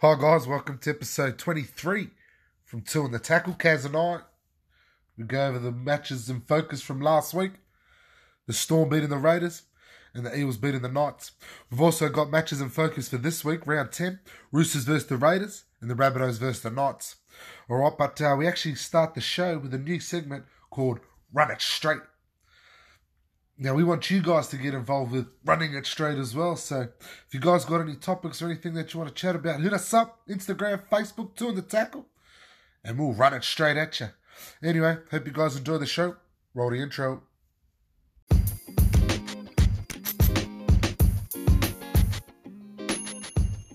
Hi guys, welcome to episode 23 from Two on the Tackle. Kaz and I, we go over the matches in focus from last week. The Storm beating the Raiders and the Eagles beating the Knights. We've also got matches in focus for this week, round 10. Roosters versus the Raiders and the Rabbitohs versus the Knights. Alright, but uh, we actually start the show with a new segment called Run It Straight. Now we want you guys to get involved with running it straight as well. So if you guys got any topics or anything that you want to chat about, hit us up, Instagram, Facebook, two on the tackle, and we'll run it straight at you. Anyway, hope you guys enjoy the show. Roll the intro.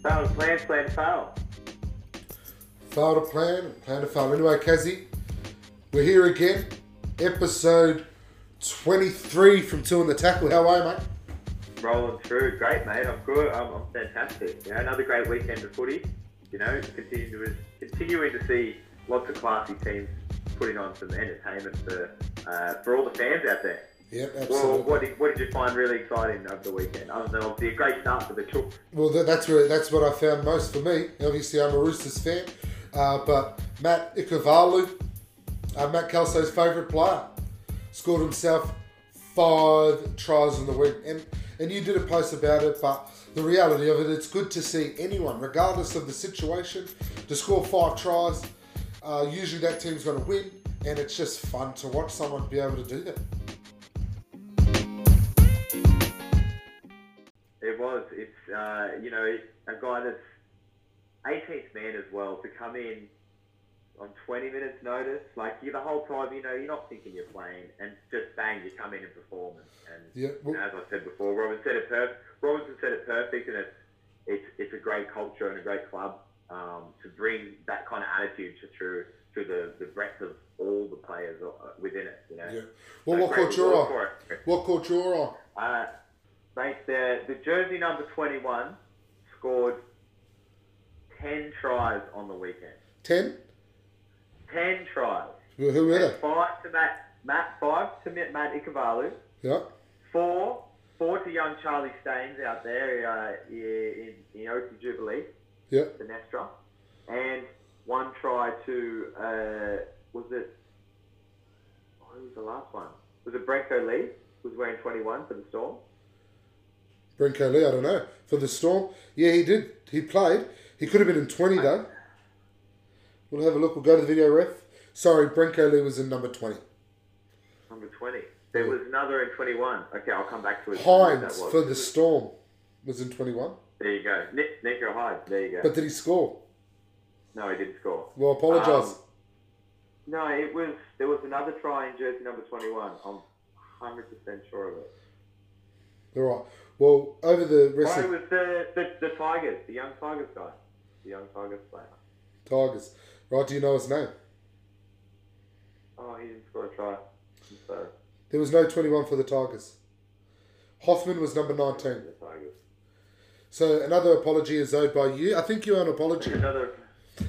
Fail to plan, plan to fail. Fail to plan, plan to fail. Anyway, Kazzy, we're here again. Episode 23 from Two on the Tackle. How are you, mate? Rolling through, great mate. I'm good. I'm, I'm fantastic. You know, another great weekend of footy. You know, continuing to continuing to see lots of classy teams putting on some entertainment for uh, for all the fans out there. Yep, Well, absolutely. what did, what did you find really exciting over the weekend? Other than obviously a great start for the Chooks. Well, that, that's where that's what I found most for me. Obviously, I'm a Roosters fan, uh, but Matt Ikuvalu, uh, Matt Kelso's favourite player, scored himself five tries in the win, and and you did a post about it. But the reality of it, it's good to see anyone, regardless of the situation, to score five tries. Uh, usually, that team's going to win, and it's just fun to watch someone be able to do that. It was. It's uh, you know a guy that's 18th man as well to come in on 20 minutes notice. Like you, the whole time, you know, you're not thinking you're playing, and just bang, you come in and perform. And, Yeah, well- as I said before, Robin said it perfect. Robinson said it perfect, and it's it's it's a great culture and a great club um, to bring that kind of attitude to, through through the, the breadth of all the players uh, within it. You know. Yeah. Well, So what great caught your reward eye? for it. What caught your eye? Uh, mate, the, the jersey number 21 scored 10 tries on the weekend. Ten. 10 tries. Who who were they? Five to Matt, Matt five to Matt, Matt Ikuvalu. Yeah. Four, four to young Charlie Staines out there uh, in, in Oakey Jubilee, Yeah. the Nestra. And one try to, uh, was it, oh, who was the last one? Was it Brenko Lee? Was wearing 21 for the Storm. Brenko Lee, I don't know. For the Storm, yeah, he did. He played. He could have been in 20, though. We'll have a look. We'll go to the video ref. Sorry, Brenko Lee was in number 20. Number 20. There was another in 21. Okay, I'll come back to it. Hynes for the Storm was in 21. There you go. Nick, Nico Hyde. There you go. But did he score? no, he didn't score. Well, apologise. Um, No, it was there was another try in jersey number 21. I'm 100% sure of it. All right. Well, over the rest Oh, it was the, the, the Tigers, the young Tigers guy. The young Tigers player. Tigers. Right, do you know his name? Oh, he didn't score a try. So, There was no 21 for the Tigers. Hoffman was number 19. the Tigers. So another apology is owed by you. I think you owe an apology. Another.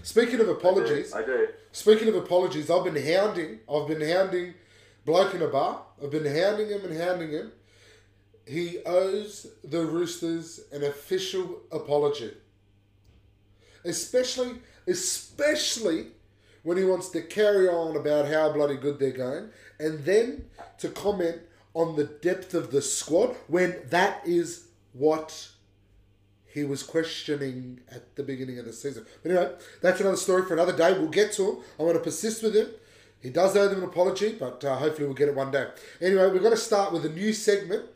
Speaking of apologies, I do. Speaking of apologies, I've been hounding. I've been hounding bloke in a bar. I've been hounding him and hounding him. He owes the Roosters an official apology. Especially, especially when he wants to carry on about how bloody good they're going, and then to comment on the depth of the squad when that is what he was questioning at the beginning of the season. But anyway, that's another story for another day. We'll get to him. I'm going to persist with him. He does owe them an apology, but uh, hopefully we'll get it one day. Anyway, we're going to start with a new segment.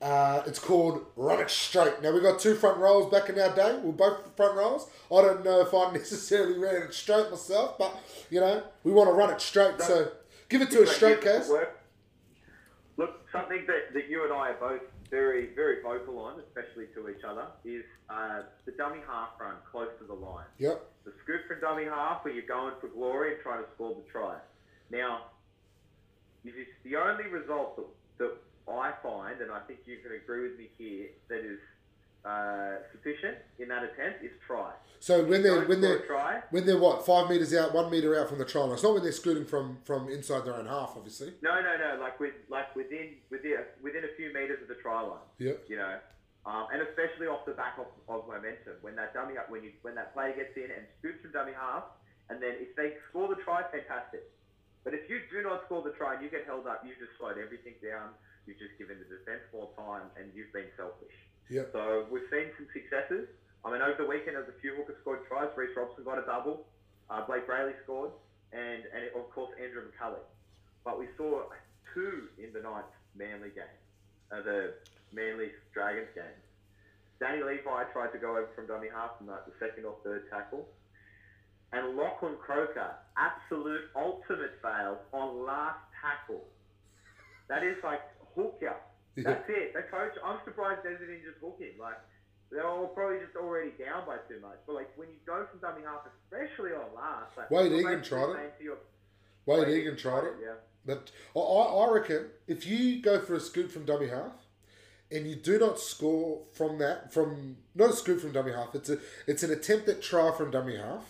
Uh, it's called Run It Straight. Now, we've got two front rows back in our day. We're both front rows. I don't know if I necessarily ran it straight myself, but, you know, we want to run it straight. So give it to us straight, Like, Look, something that, that you and I are both very, very vocal on, especially to each other, is uh, the dummy half run close to the line. Yep. The scoop from dummy half where you're going for glory and trying to score the try. Now, it is the only result that, that I find, and I think you can agree with me here, that is uh, sufficient in that attempt is try. So when they're when they're try. when they're what five meters out, one meter out from the try line. It's not when they're scooting from from inside their own half, obviously. No, no, no. Like with like within within within a few meters of the try line. Yep. You know, Um, and especially off the back of, of momentum, when that dummy up, when you when that player gets in and scoots from dummy half, and then if they score the try, fantastic. But if you do not score the try and you get held up, you've just slowed everything down. You've just given the defence more time, and you've been selfish. Yeah. So we've seen some successes. I mean, over the weekend, there's a few hookers scored tries. Reece Robson got a double. Uh, Blake Brailey scored, and and of course Andrew McCullough. But we saw two in the ninth Manly game, uh, the Manly Dragons game. Danny Levi tried to go over from dummy half from like the second or third tackle. And Lachlan Croker, absolute ultimate fail on last tackle. That is like hook you. Yeah. That's it. The coach, I'm surprised they didn't just hook him. Like, they're all probably just already down by too much. But like when you go from dummy half, especially on last, like Wade Egan tried it. saying to your- Wade Egan tried it. Yeah. But I, I I reckon if you go for a scoop from dummy half, and you do not score from that from not a scoop from dummy half, it's a it's an attempt at try from dummy half.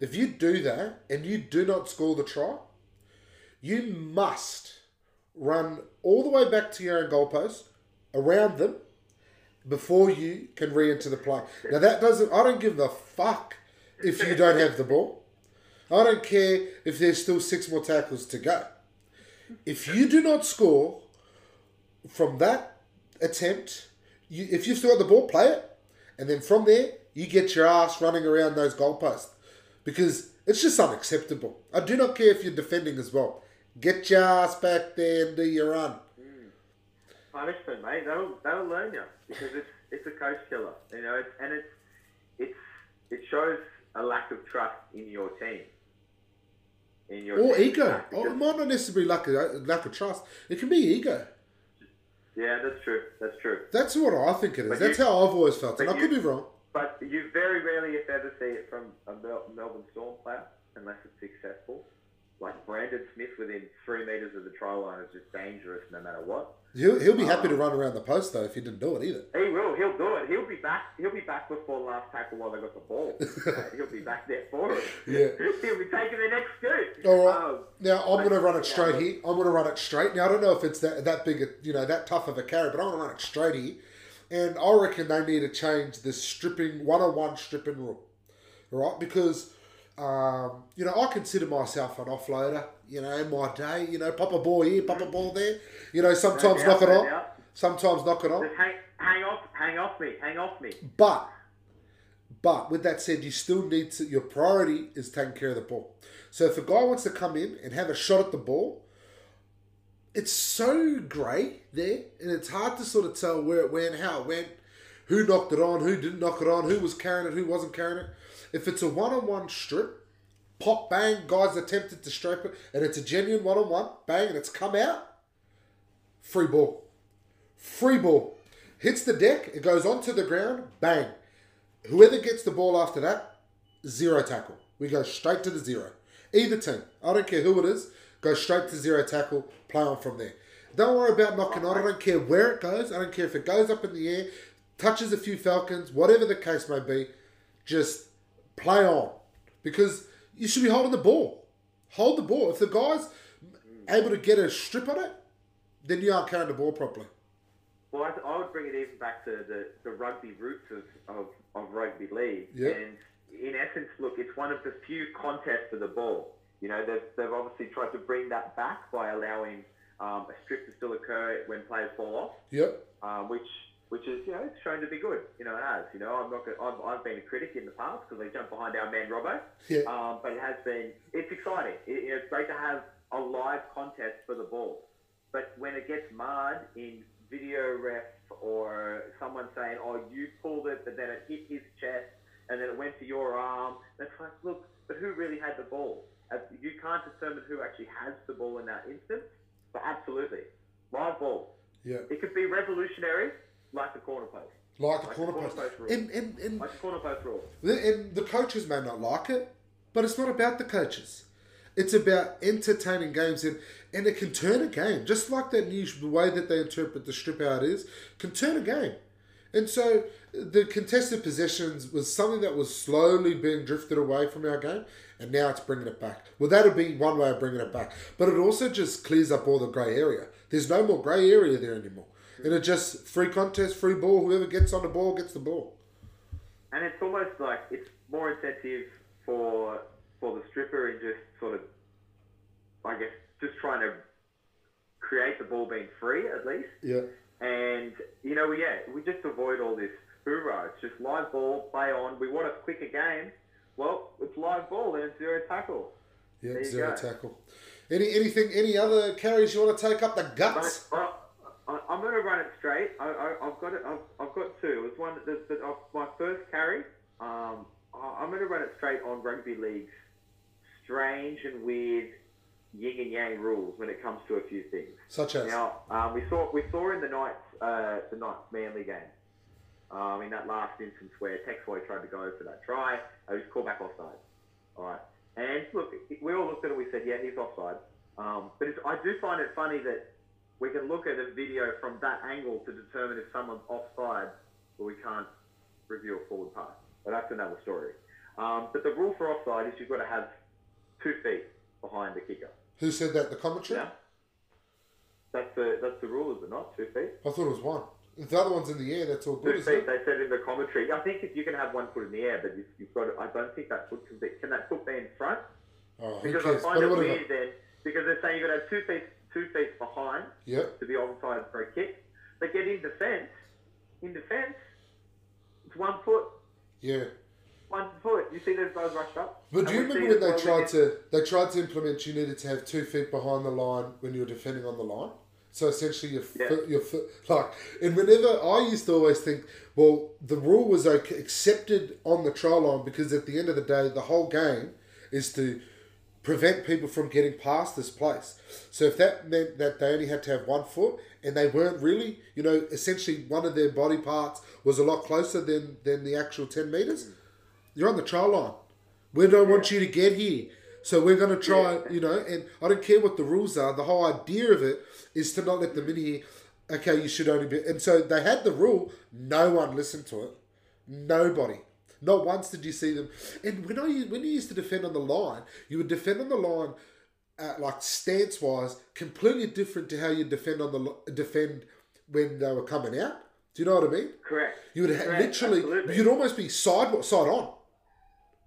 If you do that and you do not score the try, you must run all the way back to your own goalpost, around them, before you can re-enter the play. Now that doesn't. I don't give a fuck if you don't have the ball. I don't care if there's still six more tackles to go. If you do not score from that attempt, you, if you've still got the ball, play it. And then from there, you get your ass running around those goalposts. Because it's just unacceptable. I do not care if you're defending as well. Get your ass back there and do your run. Mm. punishment, mate. That'll that'll learn you because it's it's a coach killer, you know. It's, and it's it's it shows a lack of trust in your team. In your Or team. ego. Or oh, it might not necessarily be lack of, lack of trust. It can be ego. yeah, that's true. That's true. That's what I think it is. But That's you- how I've always felt. And I could be wrong. But you very rarely, if ever, see it from a Melbourne Storm player unless it's successful. Like Brandon Smith within three metres of the try line is just dangerous no matter what. He'll, he'll be happy to run around the post, though, if he didn't do it either. He will. He'll do it. He'll be back. He'll be back before the last tackle while they got the ball. He'll be back there for it. Yeah. He'll be taking the next scoot. All right. Um, Now I'm going to run it straight but- here. I'm going to run it straight. Now I don't know if it's that that big, a, you know, that tough of a carry, but I'm going to run it straight here. And I reckon they need to change the stripping one-on-one stripping rule, all right? Because um, you know I consider myself an offloader. You know, in my day, you know, pop a ball here, pop a ball there. You know, sometimes knock it on, sometimes knock it on. Just hang, hang off, hang off me, hang off me. But, but with that said, you still need to. Your priority is taking care of the ball. So if a guy wants to come in and have a shot at the ball, it's so grey there, and it's hard to sort of tell where it went, how it went, who knocked it on, who didn't knock it on, who was carrying it, who wasn't carrying it. If it's a one-on-one strip, pop bang, guys attempted to strip it, and it's a genuine one-on-one bang, and it's come out, free ball, free ball, hits the deck, it goes onto the ground, bang. Whoever gets the ball after that, zero tackle. We go straight to the zero. Either team, I don't care who it is, go straight to zero tackle, play on from there. Don't worry about knocking on. I don't care where it goes. I don't care if it goes up in the air, touches a few falcons, whatever the case may be. Just play on because you should be holding the ball. Hold the ball. If the guy's able to get a strip on it, then you aren't carrying the ball properly. Well, I, I would bring it even back to the, the rugby roots of, of, of rugby league. Yeah. And in essence, look, it's one of the few contests for the ball. You know, they've, they've obviously tried to bring that back by allowing um, a strip to still occur when players fall off, Yep. um, which which is, you know, it's shown to be good. You know, it has. You know, I'm not gonna, I've, I've been a critic in the past because they jump behind our man Robbo. Yeah. Um, but it has been, it's exciting. It, you know, it's great to have a live contest for the ball. But when it gets marred in video ref or someone saying, oh, you pulled it, but then it hit his chest and then it went to your arm, that's like, look, but who really had the ball? You can't determine who actually has the ball in that instance, but absolutely. Live ball. Yeah. It could be revolutionary, like the corner post. Like the Like corner corner post. post rule. And, and, and Like the corner post rule. The- And the coaches may not like it, but it's not about the coaches. It's about entertaining games, and, and it can turn a game. Just like that new the way that they interpret the strip out is, can turn a game. And so the contested possessions was something that was slowly being drifted away from our game, and now it's bringing it back. Well, that'll be one way of bringing it back. But it also just clears up all the grey area. There's no more grey area there anymore. And it just free contest, free ball. Whoever gets on the ball gets the ball. And it's almost like it's more incentive for for the stripper in just sort of, I guess, just trying to create the ball being free at least. Yeah. And you know, we yeah, we just avoid all this hoorah. It's just live ball, play on. We want a quicker game. Well, it's live ball and it's zero tackle. Yeah, zero go. tackle. Any anything? Any other carries you want to take up the But, guts? I, I'm going to run it straight. I, I, I've got it. I've, I've got two. It's one that that- that my first carry. Um, I- I'm going to run it straight on rugby league's strange and weird yin and yang rules when it comes to a few things. Such as Now, um, we saw we saw in the Knights uh, the Knights Manly game, um, in that last instance where Tex Hoy tried to go for that try, he was called back offside. All right, and look, we all looked at it. We said, yeah, he's offside. Um, but it's, I do find it funny that we can look at a video from that angle to determine if someone's offside, but we can't review a forward pass. But that's another story. Um, but the rule for offside is you've got to have two feet behind the kicker. who said that? The commentary. Yeah. That's the that's the rule, is it not? Two feet. I thought it was one. If the other one's in the air, that's all good, Two feet. it? They said in the commentary. I think if you can have one foot in the air, but you've, you've got. I don't think that foot can be. Can that foot be in front? Oh, Because? I find But it weird then. Because they're saying you've got to have two feet two feet behind Yep. to be onside for a kick. But get in defence, in defence, it's one foot. Yeah. One foot. You see those guys rush up. But do you remember when they tried to they tried to implement you needed to have two feet behind the line when you were defending on the line? So essentially, your Yeah. foot, your foot, like, and whenever I used to always think, well, the rule was okay, accepted on the trial line because at the end of the day, the whole game is to prevent people from getting past this place. So if that meant that they only had to have one foot and they weren't really, you know, essentially one of their body parts was a lot closer than than the actual ten meters, you're on the trial line. We don't want you to get here. So we're going to try, you know, and I don't care what the rules are. The whole idea of it is to not let them in here. Okay, you should only be. And so they had the rule. No one listened to it. Nobody. Not once did you see them. And when I when you used to defend on the line, you would defend on the line, uh, like stance wise, completely different to how you defend on the defend when they were coming out. Do you know what I mean? Correct. You would ha- literally, absolutely. you'd almost be side side on.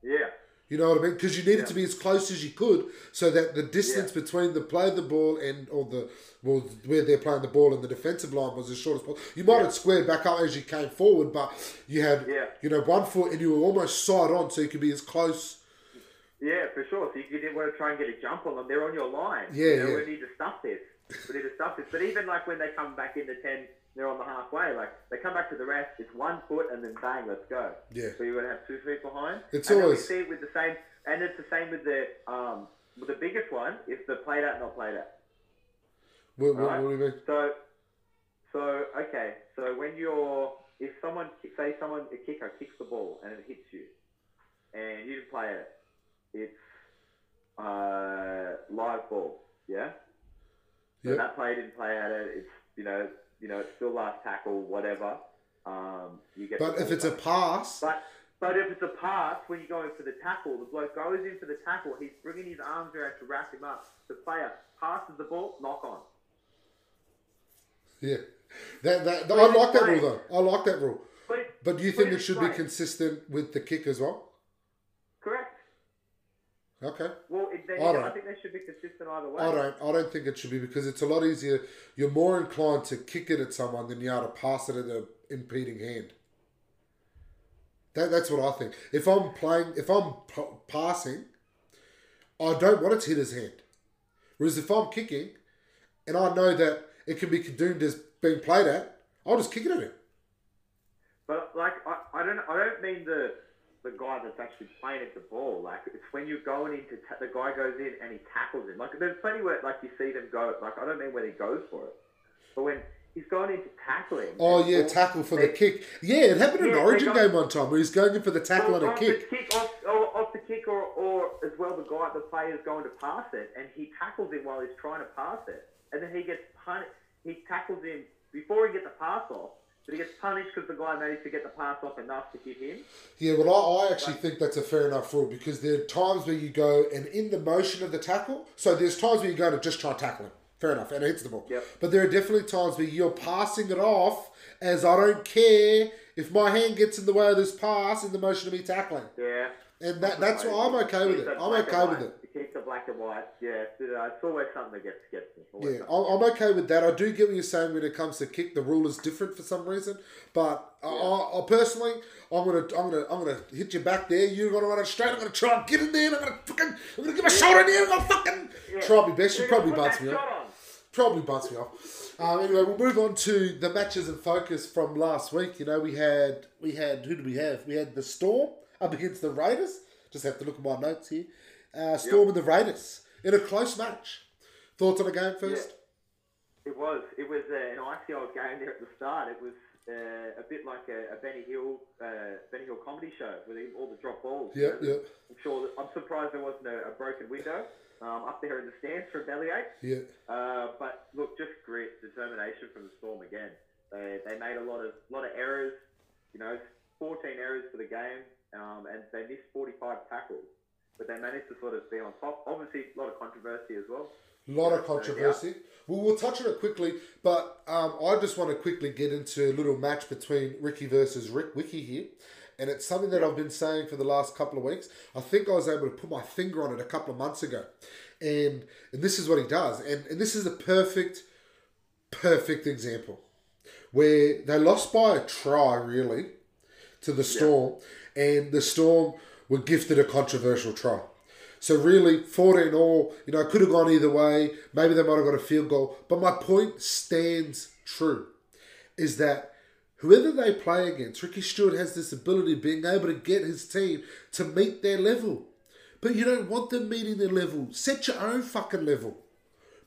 Yeah. You know what I mean? Because you needed Yeah. to be as close as you could, so that the distance Yeah. between the play of the ball and or the well where they're playing the ball and the defensive line was as short as possible. You might have squared back up as you came forward, but you had Yeah. you know one foot and you were almost side on, so you could be as close. Yeah, for sure. So you didn't want to try and get a jump on them. They're on your line. Yeah, you know, yeah. We need to stuff this. We need to stuff this. But even like when they come back in the 10, they're on the halfway. Like they come back to the rest, it's one foot and then bang, let's go. Yeah. So you're going to have two feet behind. It's and always- we see it with the same, and it's the same with the, um, with the biggest one is the played out, not played out. What, what, Right. what do you mean? So, so okay. So when you're, if someone, say someone, a kicker kicks the ball and it hits you, and you didn't play it, it's uh, live ball. Yeah. So Yep. that play didn't play out. it. It's you know, you know, it's still last tackle, whatever. Um, you get. But if it's a pass, But but if it's a pass, when you're going for the tackle, the bloke goes in for the tackle. He's bringing his arms around to wrap him up. The player passes the ball, knock on. yeah, that that I But like that rule though. I like that rule. But But do you think it should be consistent with the kick as well? correct. Okay. Well, they, I don't. I think they should be consistent either way. I don't. I don't think it should be because it's a lot easier. You're more inclined to kick it at someone than you are to pass it at an impeding hand. That, that's what I think. If I'm playing, if I'm p- passing, I don't want it to hit his hand. Whereas if I'm kicking, and I know that it can be doomed as being played at, I'll just kick it at him. But like, I, I don't, I don't mean the the guy that's actually playing at the ball. Like, it's when you're going into ta- the guy goes in and he tackles him. Like, there's plenty where like you see them go. Like, I don't mean when he goes for it, but when he's going in to tackle him. Oh yeah, tackle for the kick. Yeah, it happened in Yeah, an Origin game one time where he's going in for the tackle and a kick. The kick off, or off the kick, or, or as well, the guy, the player's going to pass it, and he tackles him while he's trying to pass it, and then he gets punished. He tackles him before he gets the pass off, but he gets punished because the guy managed to get the pass off enough to hit him. Yeah, well, I, I actually think that's a fair enough rule because there are times where you go and in the motion of the tackle. So there's times where you go to just try and tackle him. Fair enough, and it hits the ball. Yep. But there are definitely times where you're passing it off as I don't care if my hand gets in the way of this pass in the motion of me tackling. Yeah. And that, that's why I'm okay with it. I'm okay with it. Keep the black and white. Yeah, it's, uh, always something that gets gets me. Always Yeah. I'm I'm okay with that. I do get what you're saying when it comes to kick. The rule is different for some reason, but I, I, I personally, I'm gonna, I'm gonna, I'm gonna hit you back there. You're gonna run it straight. I'm gonna try and get in there. And I'm gonna fucking, I'm gonna give a shoulder in there. I'm gonna fucking Yeah. try my best. You probably gonna put bust that me off. Probably bust me off. Um, anyway, we'll move on to the matches and focus from last week. You know, we had, we had, who did we have? We had the Storm up against the Raiders. Just have to look at my notes here. Uh, Storm and the Raiders in a close match. Thoughts on the game first? It was. It was uh, an icy old game there at the start. It was uh, a bit like a, a Benny Hill, uh, Benny Hill comedy show with all the drop balls. Yeah, You know, yeah. I'm sure. That, I'm surprised there wasn't a, a broken window um, up there in the stands for bellyache. Yeah. Uh, but look, just grit, determination from the Storm again. They, they made a lot of lot of errors. You know, 14 errors for the game, um, and they missed 45 tackles. But they managed to sort of be on top. Obviously, a lot of controversy as well. A lot of controversy. Well, we'll touch on it quickly, but um, I just want to quickly get into a little match between Ricky versus Rick Wiki here. And it's something that I've been saying for the last couple of weeks. I think I was able to put my finger on it a couple of months ago. And and this is what he does. And, and this is a perfect, perfect example. Where they lost by a try, really, to the Storm. And the Storm were gifted a controversial try. So really, 14 all, you know, could have gone either way. Maybe they might have got a field goal. But my point stands true, is that whoever they play against, Ricky Stuart has this ability of being able to get his team to meet their level. But you don't want them meeting their level. Set your own fucking level.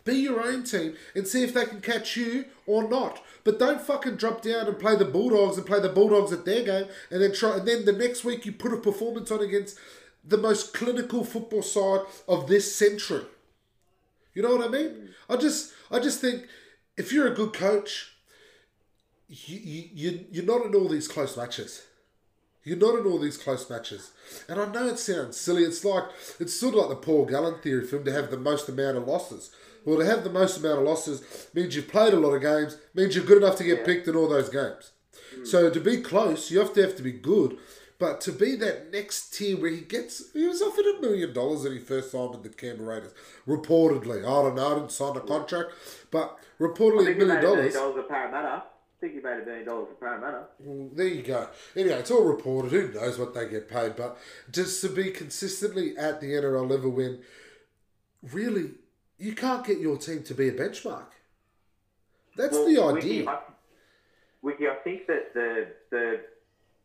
Be your own team and see if they can catch you or not. But don't fucking drop down and play the Bulldogs and play the Bulldogs at their game and then try and then the next week you put a performance on against the most clinical football side of this century. You know what I mean? I just I just think if you're a good coach, you, you, you you're not in all these close matches. You're not in all these close matches. And I know it sounds silly. It's like it's sort of like the Paul Gallen theory for him to have the most amount of losses. Well, to have the most amount of losses means you've played a lot of games, means you're good enough to get picked in all those games. So to be close, you have to have to be good. But to be that next tier where he gets, he was offered a million dollars when he first signed with the Canberra Raiders. Reportedly, I don't know, I didn't sign a contract, but reportedly a million a dollars. dollars at Parramatta. I think he made a million dollars at Parramatta. Well, there you go. Anyway, it's all reported. Who knows what they get paid? But just to be consistently at the NRL level when really you can't get your team to be a benchmark. That's Well, the Wiki, idea. I, Wiki, I think that the the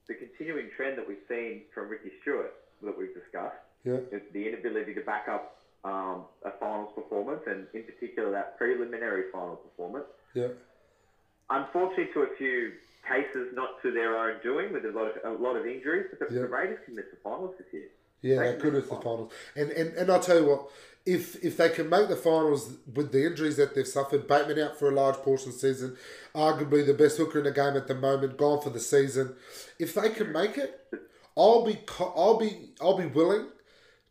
the continuing trend that we've seen from Ricky Stuart that we've discussed, Yeah. the inability to back up um, a finals performance, and in particular that preliminary final performance. Yeah. Unfortunately, to a few cases, not to their own doing, with a lot of a lot of injuries, but the, Yeah. the Raiders can miss the finals this year. Yeah, They they could have the finals. And, and and I'll tell you what, if if they can make the finals with the injuries that they've suffered, Bateman out for a large portion of the season, arguably the best hooker in the game at the moment, gone for the season. If they can make it, I'll be I'll be I'll be willing.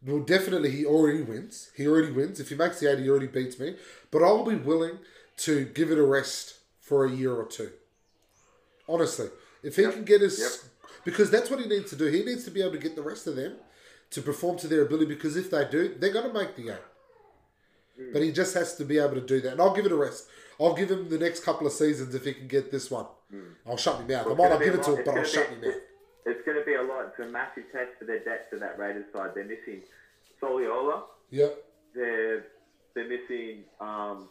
Well, definitely he already wins. He already wins. If he makes the eighty, he already beats me. But I'll be willing to give it a rest for a year or two. Honestly, if he can get his, Yep. because that's what he needs to do. He needs to be able to get the rest of them to perform to their ability. Because if they do, they're going to make the game. Hmm. But he just has to be able to do that. And I'll give it a rest. I'll give him the next couple of seasons if he can get this one. I'll shut my mouth. I Hmm. It's might not give it to him, but I'll it's shut my mouth. It's going to be a lot. It's a massive test for their depth to that Raiders side. They're missing Soliola. Yeah. They're they're missing, um,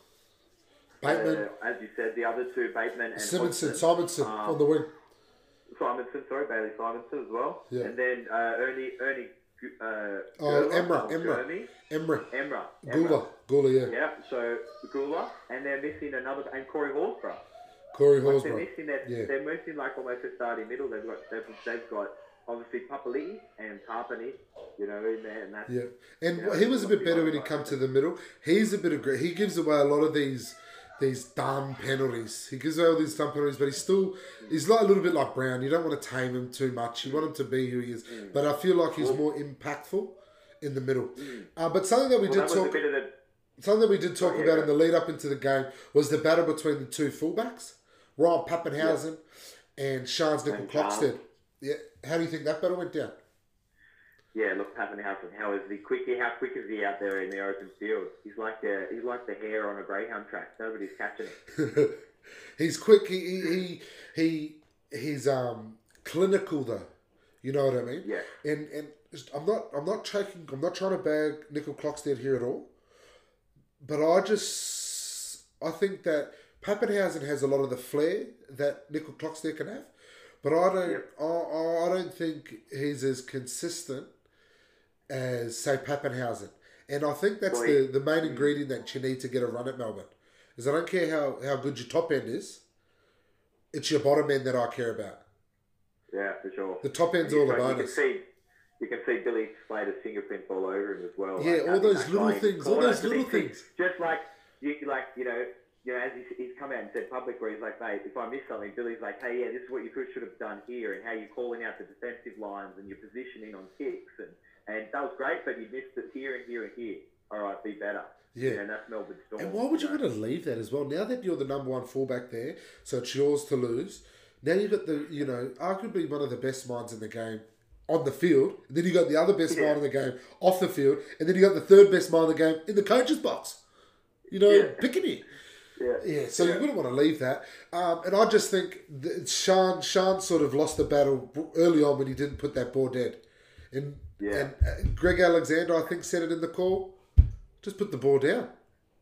Bateman, uh, as you said, the other two, Bateman and Simonsson, Hodgson. Simonsson Um, on the wing. Simonsson, sorry, Bailey Simonsson as well. Yeah. And then uh, Ernie Ernie. Uh, Oh, Emre, Emre. Emre. Emre. Guler. Guler, yeah. Yeah. So Guler, and they're missing another, and Corey Horsburgh. Corey Like, they're missing that. Yeah. They're missing like almost a starting middle. They've got they've, they've got obviously Papali'i and Tapine, you know, in there, and that's Yeah, and Yeah, he was a bit better when he come to the middle. He's a bit of great. He gives away a lot of these these dumb penalties. He gives away all these dumb penalties, but he's still he's like a little bit like Brown. You don't want to tame him too much. You want him to be who he is. Mm. But I feel like he's more impactful in the middle. Uh, but something that we Well, did that talk. a bit of the something we did talk Oh, yeah. about in the lead up into the game was the battle between the two fullbacks, Ryan Papenhuyzen and Charnze Nicoll-Klokstad. Yeah, how do you think that battle went down? Yeah, look, Papenhuyzen, how is he quick? How quick is he out there in the open field? He's like the he's like the hair on a greyhound track. Nobody's catching him. he's quick. He he he, he he's um clinical though. You know what I mean? Yeah. And and I'm not I'm not taking I'm not trying to bag Nicoll-Klokstad here at all. But I just I think that Papenhuyzen has a lot of the flair that Nicoll-Klokstad can have. But I don't Yep. I, I don't think he's as consistent as say Papenhuyzen. And I think that's the, the main hmm. ingredient that you need to get a run at Melbourne. Is I don't care how, how good your top end is, it's your bottom end that I care about. Yeah, for sure. The top end's all can- You can see, you can see Billy Slater's fingerprints all over him as well. Yeah, all those that little guy in his things, all those little things. Just like you, like you know, you know, as he's, he's come out and said public where he's like, mate, if I miss something, Billy's like, hey, yeah, this is what you could, should have done here, and how you're calling out the defensive lines and your positioning on kicks, and and that was great, but you missed it here and here and here. All right, be better. Yeah. and that's Melbourne Storm. And why would you know? want to leave that as well? Now that you're the number one fullback there, so it's yours to lose. Now you've got the, you know, arguably one of the best minds in the game on the field. And then you got the other best Yeah. mind in the game off the field. And then you got the third best mind in the game in the coach's box. You know, Yeah. picking you. Yeah, Yeah, so Yeah. you wouldn't want to leave that. Um, and I just think that Sean Sean sort of lost the battle early on when he didn't put that ball dead. And, Yeah. and uh, Greg Alexander, I think, said it in the call. Just put the ball down.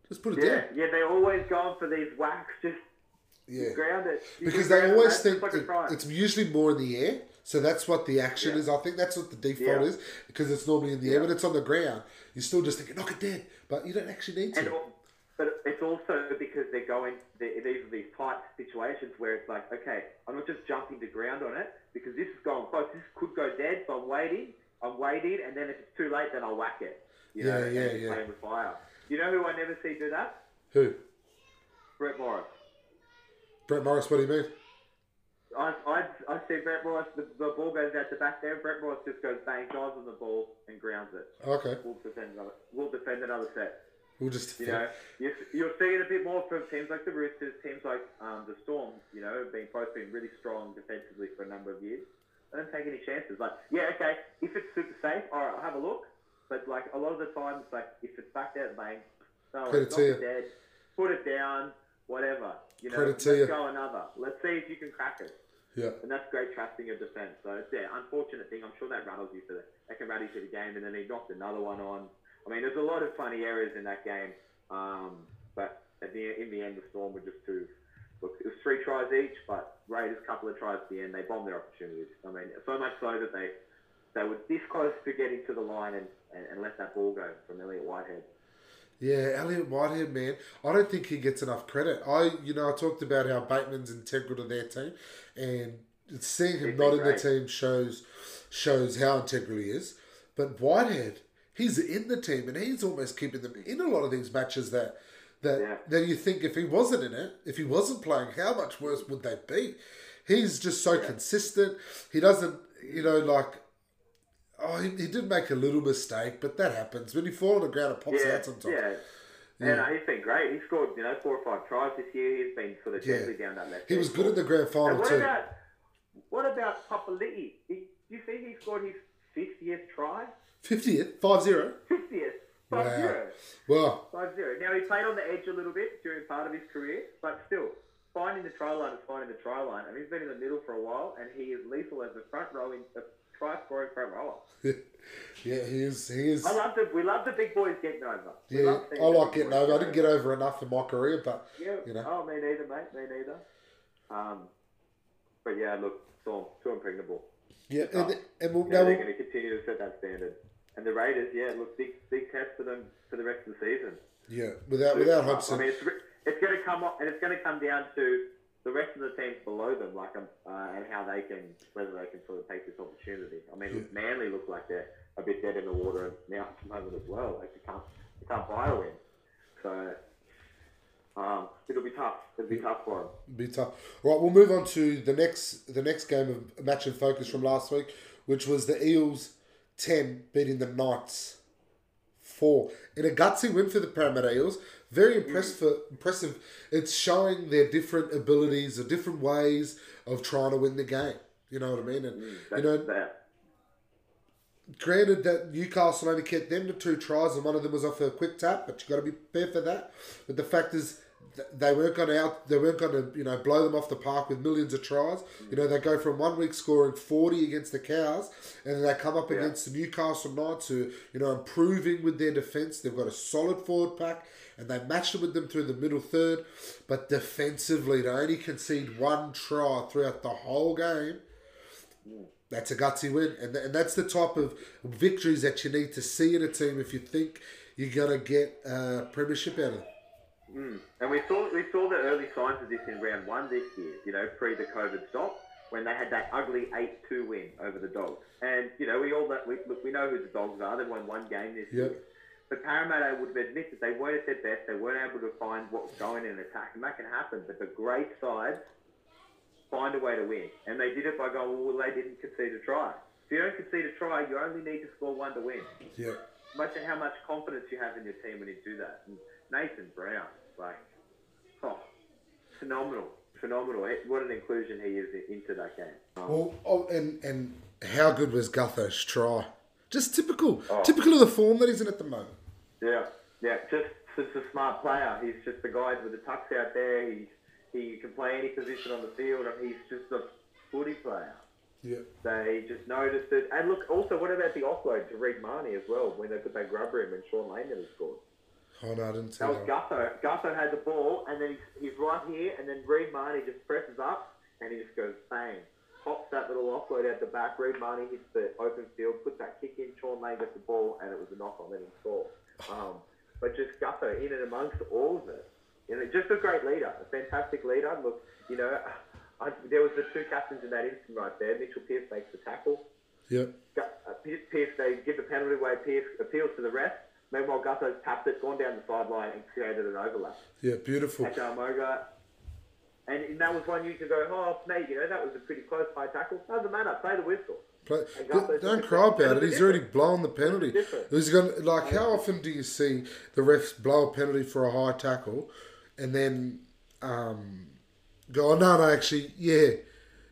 Just put it yeah, down. yeah. They're always going for these whacks. Just Yeah. ground it. You Because they it, always think just like a it- it's usually more in the air. So that's what the action Yeah. is. I think that's what the default Yeah. is because it's normally in the air. When it's on the ground, you're still just thinking, knock it dead. But you don't actually need And, to. al- but it's also because they're going, they these are these tight situations where it's like, okay, I'm not just jumping to ground on it because this is going close. This could go dead, so I'm waiting. I'm waiting, and then if it's too late, then I'll whack it. You know, Yeah, and yeah, yeah. Playing with fire. You know who I never see do that? Who? Brett Morris. Brett Morris, what do you mean? I, I, I see Brett Morris, the, the ball goes out the back there. Brett Morris just goes bang, dives on the ball, and grounds it. Okay. We'll defend another, we'll defend another set. We'll just. You know, you, you'll see it a bit more from teams like the Roosters, teams like um, the Storm. You know, have been both been really strong defensively for a number of years. They don't take any chances. Like, yeah, okay, if it's super safe, all right, I'll have a look. But like a lot of the time, it's like if it's back there, bang, no, Credit it's not you. dead. Put it down, whatever. You know, Credit let's go another. Let's see if you can crack it. Yeah. And that's great trusting your defence. So it's yeah, unfortunate thing. I'm sure that rattles you for the that can rattle you for the game, and then he knocked another one on. I mean, there's a lot of funny errors in that game, um, but at the in the end, the Storm were just too. Look, it was three tries each, but Raiders a couple of tries at the end. They bombed their opportunities. I mean, so much so that they they were this close to getting to the line and, and, and let that ball go from Elliott Whitehead. Yeah, Elliott Whitehead, man. I don't think he gets enough credit. I, you know, I talked about how Bateman's integral to their team, and seeing him He's not in the team shows shows how integral he is. But Whitehead, he's in the team, and he's almost keeping them in a lot of these matches that that Yeah. that you think if he wasn't in it, if he wasn't playing, how much worse would they be? He's just so consistent. He doesn't, you know, like. Oh, he, he did make a little mistake, but that happens. When you fall on the ground, it pops yeah, out sometimes. yeah. Yeah. And uh, he's been great. He scored, you know, four or five tries this year. He's been sort of Yeah. gently down that left. He was good in the grand And final what too. about what about Papali'i? He- Do you see he scored his fiftieth try? 50th, 5 0. Fiftieth, Wow. five zero, Well, five zero. Now he played on the edge a little bit during part of his career, but still finding the try line is finding the try line. And he's been in the middle for a while, and he is lethal as a front rowing, a try scoring front rower. yeah, he is. He is. I love the we love the big boys getting over. We Yeah, I like getting over. I didn't get over enough in my career, but Yeah. you know. Oh, me neither, mate. Me neither. Um, but yeah, look, Storm too impregnable. yeah, and, and we'll, Yeah, now they're we'll, going to continue to set that standard. And the Raiders, yeah, look, big big test for them for the rest of the season. yeah, without without Hodgson. I mean, it's, it's going to come up, and it's going to come down to the rest of the teams below them, like um, uh, and how they can whether they can sort of take this opportunity. I mean, look, Manly look like they're a bit dead in the water now at the moment as well. Like they can't they can't buy a win, so. Um, it'll be tough. It'll be tough for them. be tough. Right, we'll move on to the next the next game of match and focus from last week, which was the Eels ten beating the Knights four in a gutsy win for the Parramatta Eels. Very impressive. Impressive. It's showing their different abilities, the different ways of trying to win the game. You know what I mean? And mm, you know, that. granted that Newcastle only kept them to two tries, and one of them was off a quick tap, but you've got to be prepared for that. But the fact is, they weren't going to out. They weren't going to you know blow them off the park with millions of tries. Mm. You know they go from one week scoring forty against the Cows, and then they come up Yeah. against the Newcastle Knights, who you know improving with their defense. They've got a solid forward pack, and they matched it with them through the middle third. But defensively, they only concede one try throughout the whole game. Mm. That's a gutsy win, and, and that's the type of victories that you need to see in a team if you think you're gonna get a premiership out of. Mm. And we saw we saw the early signs of this in round one this year. You know, pre the COVID stop, when they had that ugly eight-two win over the Dogs. And you know, we all know, we look, we know who the Dogs are. They won one game this Yep. year. But Parramatta would admit that they weren't at their best. They weren't able to find what was going in an attack, and that can happen. But the great sides find a way to win, and they did it by going, well, they didn't concede a try. If you don't concede a try, you only need to score one to win Yeah, much of how much confidence you have in your team when you do that. And Nathan Brown, like, oh, phenomenal, phenomenal. What an inclusion he is into that game. Um, well, oh, and and how good was Gutho's try? Just typical, Oh. typical of the form that he's in at the moment. yeah, yeah, just just a smart player. He's just the guy with the tucks out there. He he can play any position on the field, and he's just a footy player. Yeah, They just noticed it. And look, also, what about the offload to Reed Mahoney as well when they put that grubber in and Shaun Lane never scored? Oh no, I didn't see That was that. Gutho. Gutho had the ball, and then he's, he's right here, and then Reed Mahoney just presses up, and he just goes bang. Pops that little offload out the back. Reed Mahoney hits the open field, puts that kick in. Shaun Lane gets the ball, and it was a knock on. Let him score. Um, but just Gutho in and amongst all of it. You know, just a great leader, a fantastic leader. Look, you know, I, there was the two captains in that instant right there. Mitchell Pearce makes the tackle. Yeah, Gu- uh, Pearce, Pearce, they give the penalty away. Pearce appeals to the ref. Meanwhile, Gutho's tapped it, gone down the sideline, and created an overlap. yeah, beautiful. At Moga. And, and that was one you could go, oh, mate, you know, that was a pretty close high tackle. Doesn't matter. Play the whistle. Play, don't cry about it. He's already blown the penalty. He's going like how often do you see the refs blow a penalty for a high tackle, and then um, go, oh, no, no, actually, yeah,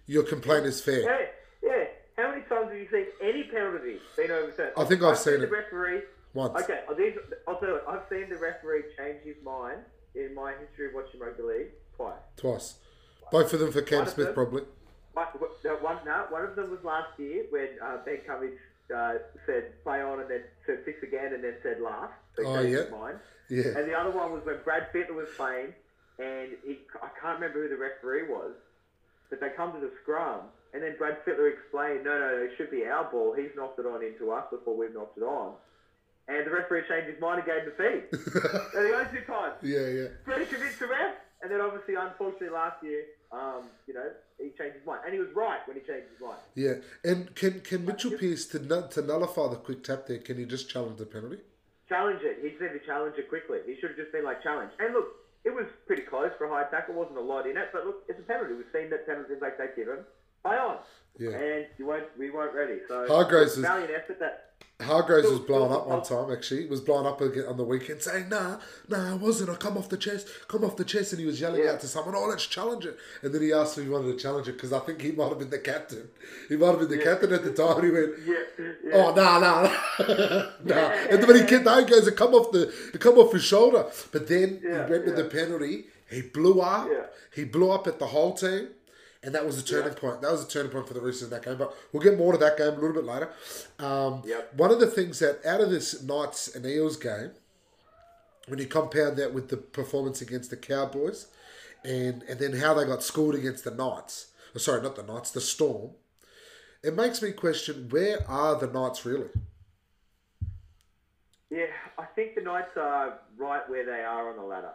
your complaint is fair. Yeah, yeah. How many times have you seen any penalty being overturned? I think I've seen the it. referee. Once. Okay, these, I'll tell you, I've seen the referee change his mind in my history of watching rugby league twice. Twice. Both of them for Cam One Smith, them. probably. One, no, one, no, one of them was last year when uh, Ben Cummins uh, said play on and then said six again and then said laugh. So Oh, yeah. Yeah. And the other one was when Brad Fittler was playing and he, I can't remember who the referee was, but they come to the scrum and then Brad Fittler explained, no, no, it should be our ball. He's knocked it on into us before we've knocked it on. And the referee changed his mind and gave the feed. They're the only two times. Yeah, yeah. Pretty convinced the ref. And then obviously, unfortunately, last year, um, you know, he changed his mind. And he was right when he changed his mind. Yeah, and can can Mitchell Pearce to nu- to nullify the quick tap there? Can he just challenge the penalty? Challenge it. He just need to challenge it quickly. He should have just been like, challenge. And look, it was pretty close for a high tackle. wasn't a lot in it. But look, it's a penalty. We've seen that penalties like they give him. Play on. Yeah. And you weren't, we weren't ready. So, Hargreaves was- valiant effort that. Hargreaves was blown up one time actually. He was blown up again on the weekend saying, "Nah, nah, I wasn't. I come off the chest, come off the chest," and he was yelling Yeah. out to someone, "Oh, let's challenge it." And then he asked if he wanted to challenge it because I think he might have been the captain. He might have been the Yeah. captain at the time. And he went, Yeah. "Oh, nah, nah, nah." nah. And then when he kept he goes, "It come off the, it come off his shoulder." But then he went with the penalty. He blew up. He blew up at the whole team. And that was a turning point. That was a turning point for the Roosters in that game. But we'll get more to that game a little bit later. Um, Yep. One of the things that out of this Knights and Eels game, when you compound that with the performance against the Cowboys, and and then how they got schooled against the Knights, oh, sorry, not the Knights, the Storm, it makes me question where are the Knights really? Yeah, I think the Knights are right where they are on the ladder.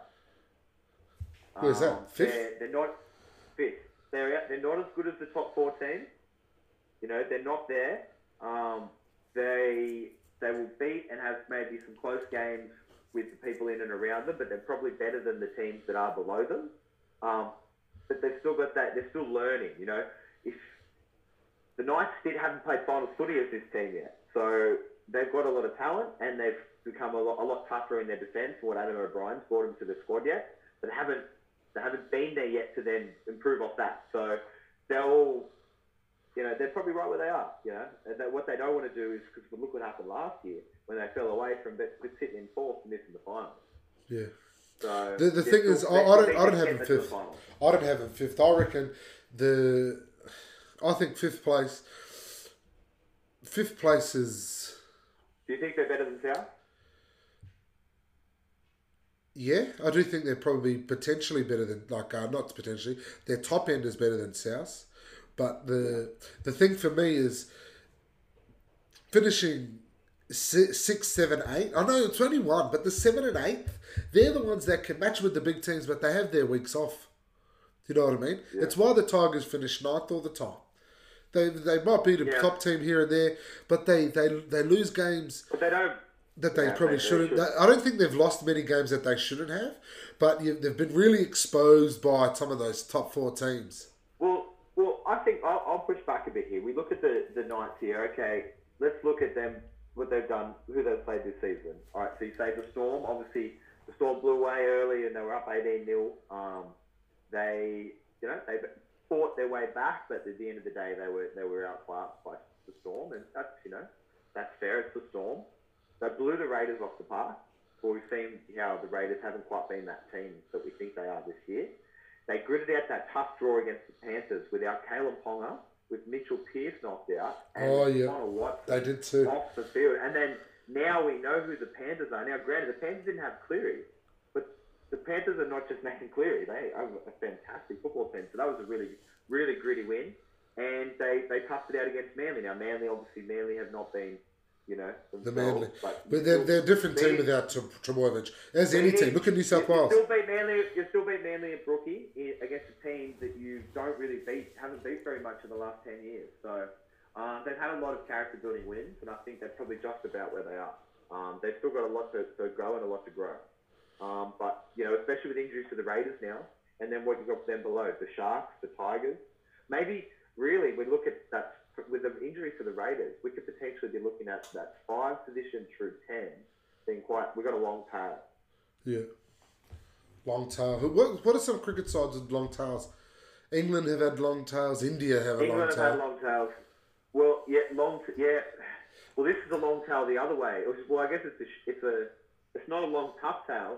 Where's that? Um, Fifth? They're, they're not fifth. They're they're not as good as the top four teams. You know, they're not there. Um, they they will beat and have maybe some close games with the people in and around them, but they're probably better than the teams that are below them. Um, but they've still got that. They're still learning. You know, if the Knights did haven't played finals footy as this team yet, so they've got a lot of talent and they've become a lot, a lot tougher in their defence what Adam O'Brien's brought them to the squad yet, but haven't they haven't been there yet to then improve off that. So they're all, you know, they're probably right where they are. You know, what they don't want to do is because look what happened last year when they fell away from but sitting in fourth and missing the finals. Yeah. So The, the thing is, I, I don't, I don't have get him them to the fifth. I don't have him fifth. I reckon the, I think fifth place, fifth place is, Do you think they're better than South? Yeah, I do think they're probably potentially better than, like, uh, not potentially, their top end is better than South. But the the thing for me is finishing si- six, seven, eight. I know it's only one, but the seven and eighth, they're the ones that can match with the big teams, but they have their weeks off. You know what I mean? It's why the Tigers finish ninth all the time. They they might be a Yeah. top team here and there, but they, they they lose games But they don't. That they Yeah, probably they- shouldn't. should. I don't think they've lost many games that they shouldn't have, but you, they've been really exposed by some of those top four teams. Well, well, I think I'll, I'll push back a bit here. We look at the the Knights here. Okay, let's look at them. What they've done, who they've played this season. All right, so you say the Storm. Obviously, the Storm blew away early and they were up 18 0 Um, they, you know, they fought their way back, but at the end of the day, they were they were outclassed by the Storm, and that's you know, that's fair. It's the Storm. They blew the Raiders off the park. But we've seen how the Raiders haven't quite been that team that we think they are this year. They gritted out that tough draw against the Panthers without Kalyn Ponga, with Mitchell Pearce knocked out, and Oh, yeah. Connor They did too. off the field. And then now we know who the Panthers are. Now, granted, the Panthers didn't have Cleary, but the Panthers are not just Nathan Cleary. They are a fantastic football team. So that was a really, really gritty win. And they, they toughed it out against Manly. Now, Manly, obviously, Manly have not been, you know, The Manly. But, But they're, they're a different team without Tr- Trbojevic. As any team. Look at New South Wales. Still beat Manly. You still beat Manly and Brookie i- against a team that you don't really beat, haven't beat very much in the last ten years. So um, they've had a lot of character building wins, and I think they're probably just about where they are. Um, they've still got a lot to, to grow and a lot to grow. Um, but you know, especially with injuries to the Raiders now, and then what you've got them below, the Sharks, the Tigers. Maybe really we look at that with the injury for the Raiders, we could potentially be looking at that five position through ten being quite. We've got a long tail. Yeah. Long tail. What, what are some cricket sides with long tails? England have had long tails. India have a long tail. England have had long tails. Well, yeah, long. T- yeah. Well, this is a long tail the other way. Was, well, I guess it's a, it's a it's not a long tough tail.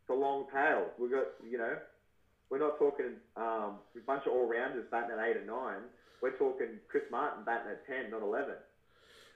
It's a long tail. We've got you know, we're not talking um, a bunch of all rounders batting at eight or nine. We're talking Chris Martin batting at ten, not eleven.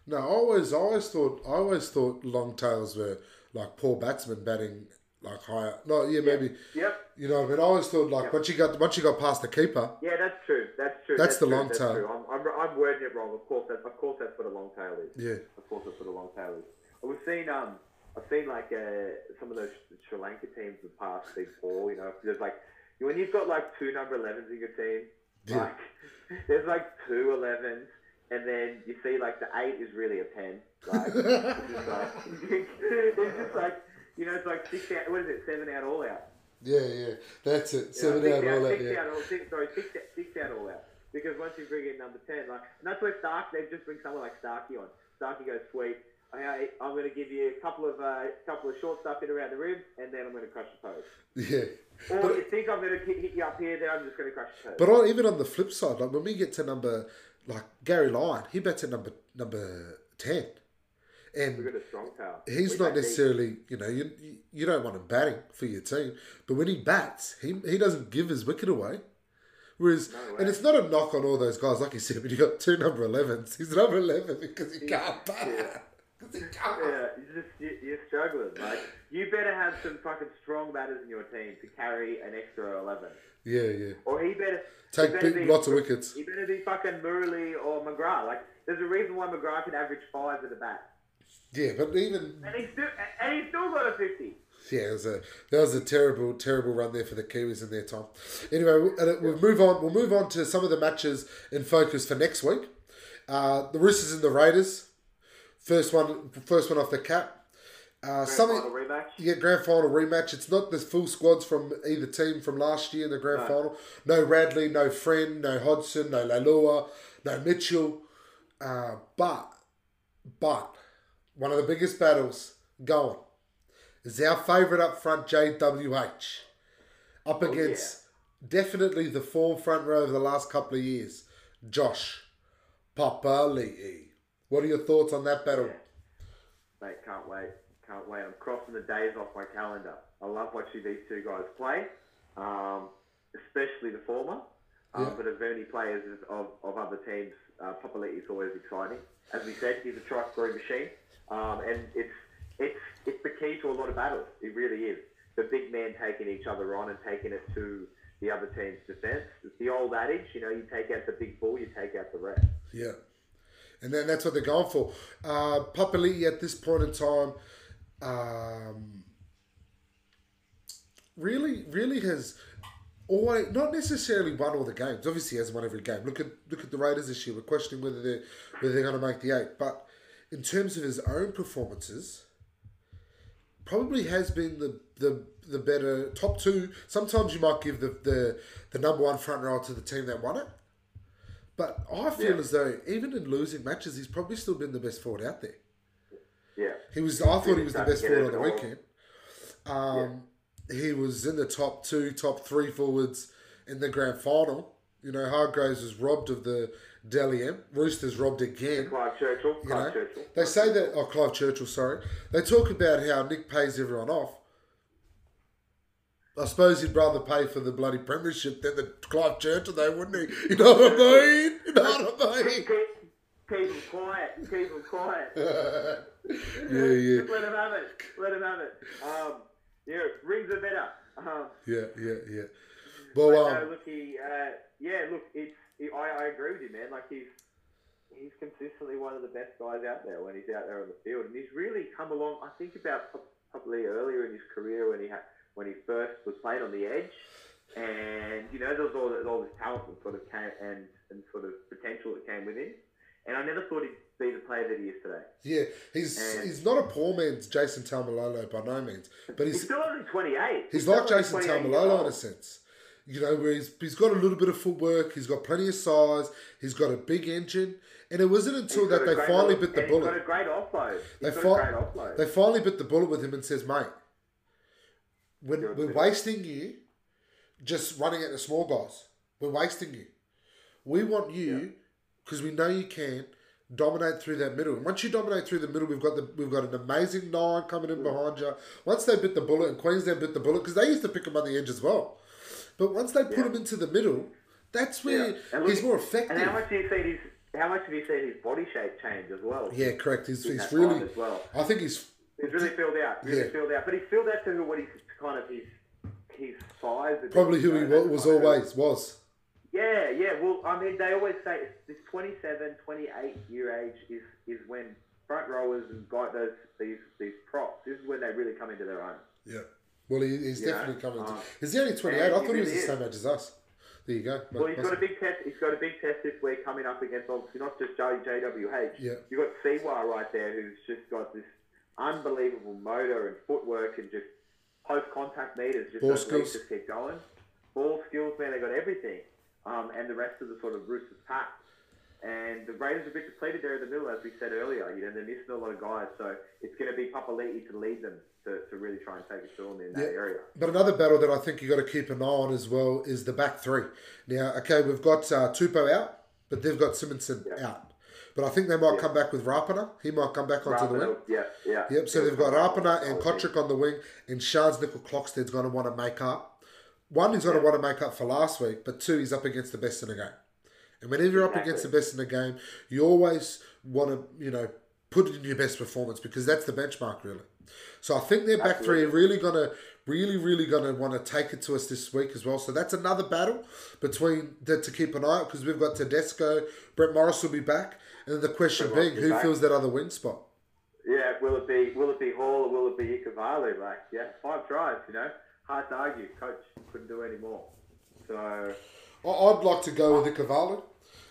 No, I always, I always thought, I always thought long tails were like poor batsmen batting like higher. No, yeah, maybe Yep. you know. what I mean, I always thought like Yeah. once you got once you got past the keeper, Yeah, that's true. That's true. That's the true. long that's tail. True. I'm, I'm, I'm wording it wrong. Of course, that's, of course, that's what a long tail is. yeah, Of course, that's what a long tail is. We've seen, um, I've seen like uh, some of those Sri Lanka teams have passed Big Four. You know, there's like when you've got like two number 11s in your team. Like there's like two 11s, and then you see like the eight is really a ten. Like, it's just like it's just like you know, it's like six out. What is it? Seven out, all out. yeah, yeah. That's it. Seven six out, all that. six Yeah, out, all, six, sorry, six, out- six out all out. Because once you bring in number 10, like, and that's where Stark, they just bring someone like Starkey on. Starkey goes, sweet, okay, I'm going to give you a couple of uh, couple of short stuff in around the ribs, and then I'm going to crush your toes. yeah. Or But- you think I'm going to hit you up here, then I'm just going to crush your toes. But on, even on the flip side, like when we get to number like Gary Lyon, he bats at number number ten, We've and got a strong power. he's We not necessarily you know you you don't want him batting for your team, but when he bats, he he doesn't give his wicket away. Whereas, No and it's not a knock on all those guys, like you said, but you got two number 11s. He's number 11 because he can't bat. can't. Yeah, you just you, you're struggling. Like you better have some fucking strong batters in your team to carry an extra eleven, Yeah, yeah. or he better Take he better big, be- lots of wickets. He better be fucking Murali or McGrath. Like, there's a reason why McGrath can average five with the bat, Yeah, but even and he's still and he's still got a fifty. Yeah, it was a that was a terrible, terrible run there for the Kiwis in their time. Anyway, we'll, uh, we'll move on. We'll move on to some of the matches in focus for next week. Uh, the Roosters and the Raiders. First one, first one off the cap. Uh, Grand something, final rematch. yeah, grand final rematch. It's not the full squads from either team from last year in the grand No. final. No Radley, no Friend, no Hodgson, no Leilua, no Mitchell. Uh, but, but one of the biggest battles going is our favourite up front, JWH, up Oh, against definitely the form front row of the last couple of years, Josh Papali'i. What are your thoughts on that battle? Mate, can't wait. Can't wait. I'm crossing the days off my calendar. I love watching these two guys play, um, especially the former. Um, Yeah. But of any players of, of other teams, uh, Papali'i is always exciting. As we said, he's a try scoring machine, um, and it's it's it's the key to a lot of battles. It really is. The big man taking each other on and taking it to the other team's defense. It's the old adage, you know, you take out the big bull, you take out the rest. Yeah. And then that's what they're going for. Uh, Papali'i at this point in time um, really, really has always not necessarily won all the games. Obviously, he hasn't won every game. Look at look at the Raiders this year. We're questioning whether they're whether they're going to make the eight. But in terms of his own performances, probably has been the the the better top two. Sometimes you might give the the, the number one front row to the team that won it. But I feel Yeah. as though even in losing matches, he's probably still been the best forward out there. Yeah. He was. I thought he was the best forward on the weekend. Um, He was in the top two, top three forwards in the grand final. You know, Hargreaves was robbed of the Dally M. Roosters robbed again. Clive Churchill. You Clive know, Churchill. they say that. Oh, Clive Churchill. Sorry, they talk about how Nick pays everyone off. I suppose he'd rather pay for the bloody premiership than the Clive Churchill, though, wouldn't he? You know what I mean? You know what I mean? keep, keep, keep them quiet. Keep them quiet. yeah, yeah, Just let him have it. Let him have it. Um, yeah, rings are better. Um, yeah, yeah, yeah. but Well, no, um, look, he, uh, yeah, look, it's, he, I, I agree with you, man. Like he's, he's consistently one of the best guys out there when he's out there on the field, and he's really come along. I think about probably earlier in his career when he had, when he first was playing on the edge, and you know there was all, all this talent that sort of came and and sort of potential that came with him, and I never thought he'd be the player that he is today. yeah, he's and- he's not a poor man's Jason Taumalolo by no means, but He's he's still only 28. He's still like Jason 28 years Taumalolo in a sense. You know, where he's, he's got a little bit of footwork, he's got plenty of size, he's got a big engine, and it wasn't until that they finally little- bit the and He's got bullet. a great offload. They, He's fi- offload. they finally bit the bullet with him and says, mate, Good. we're wasting you just running at the small guys. We're wasting you. We want you, because we know you can, dominate through that middle. And once you dominate through the middle, we've got the we've got an amazing nine coming in mm. behind you. Once they bit the bullet, and Queensland bit the bullet, because they used to pick him on the edge as well. But once they put Yeah. him into the middle, that's where Yeah. Look- he's more effective. and how much do you see his? How much have you seen his body shape change as well? yeah, correct. He's, he's really. as well. I think he's. He's really filled out. Really Yeah. filled out. But he's filled out to what he's kind of his his size. Probably who he know, wa- that was always was. Yeah, yeah. Well, I mean, they always say it's this 27, 28 year age is is when front rowers and guy those these these props. This is when they really come into their own. Yeah. Well, he, he's definitely coming. to, um, is he only 28? I thought he was the same age as us. There you go. Well, he's got a big test. He's got a big test this week coming up against obviously not just JWH. Yeah. You've got Siwa right there, who's just got this unbelievable motor and footwork and just post contact meters. Just Ball skills. just keep going. Ball skills, man. They got everything. Um, and the rest of the sort of Roosters pack. And the Raiders are a bit depleted there in the middle, as we said earlier. You know, they're missing a lot of guys, so it's going to be Papali'i to lead them to, to really try and take a to them in that Yeah. area. But another battle that I think you've got to keep an eye on as well is the back three. Now, okay, we've got uh, Tupou out, but they've got Simonsson Yeah. out. But I think they might Yeah. come back with Rapana. He might come back onto the wing. Yeah, yeah. Yep, so they've got Rapana and Cotric on the wing, and Charnze Nicoll-Klokstad's going to want to make up. One, he's going to want to make up for last week, but two, he's up against the best in the game. And whenever you're up against the best in the game, you always want to, you know, put in your best performance because that's the benchmark, really. So I think their back three are really going to, really, really going to want to take it to us this week as well. So that's another battle between that to keep an eye out because we've got Tedesco, Brett Morris will be back, and the question being, who back. fills that other wing spot? Yeah, will it be will it be Hall or will it be Ikuvalu? Like, yeah, five tries, you know. Hard to argue. Coach couldn't do any more. So I'd like to go with Ikuvalu,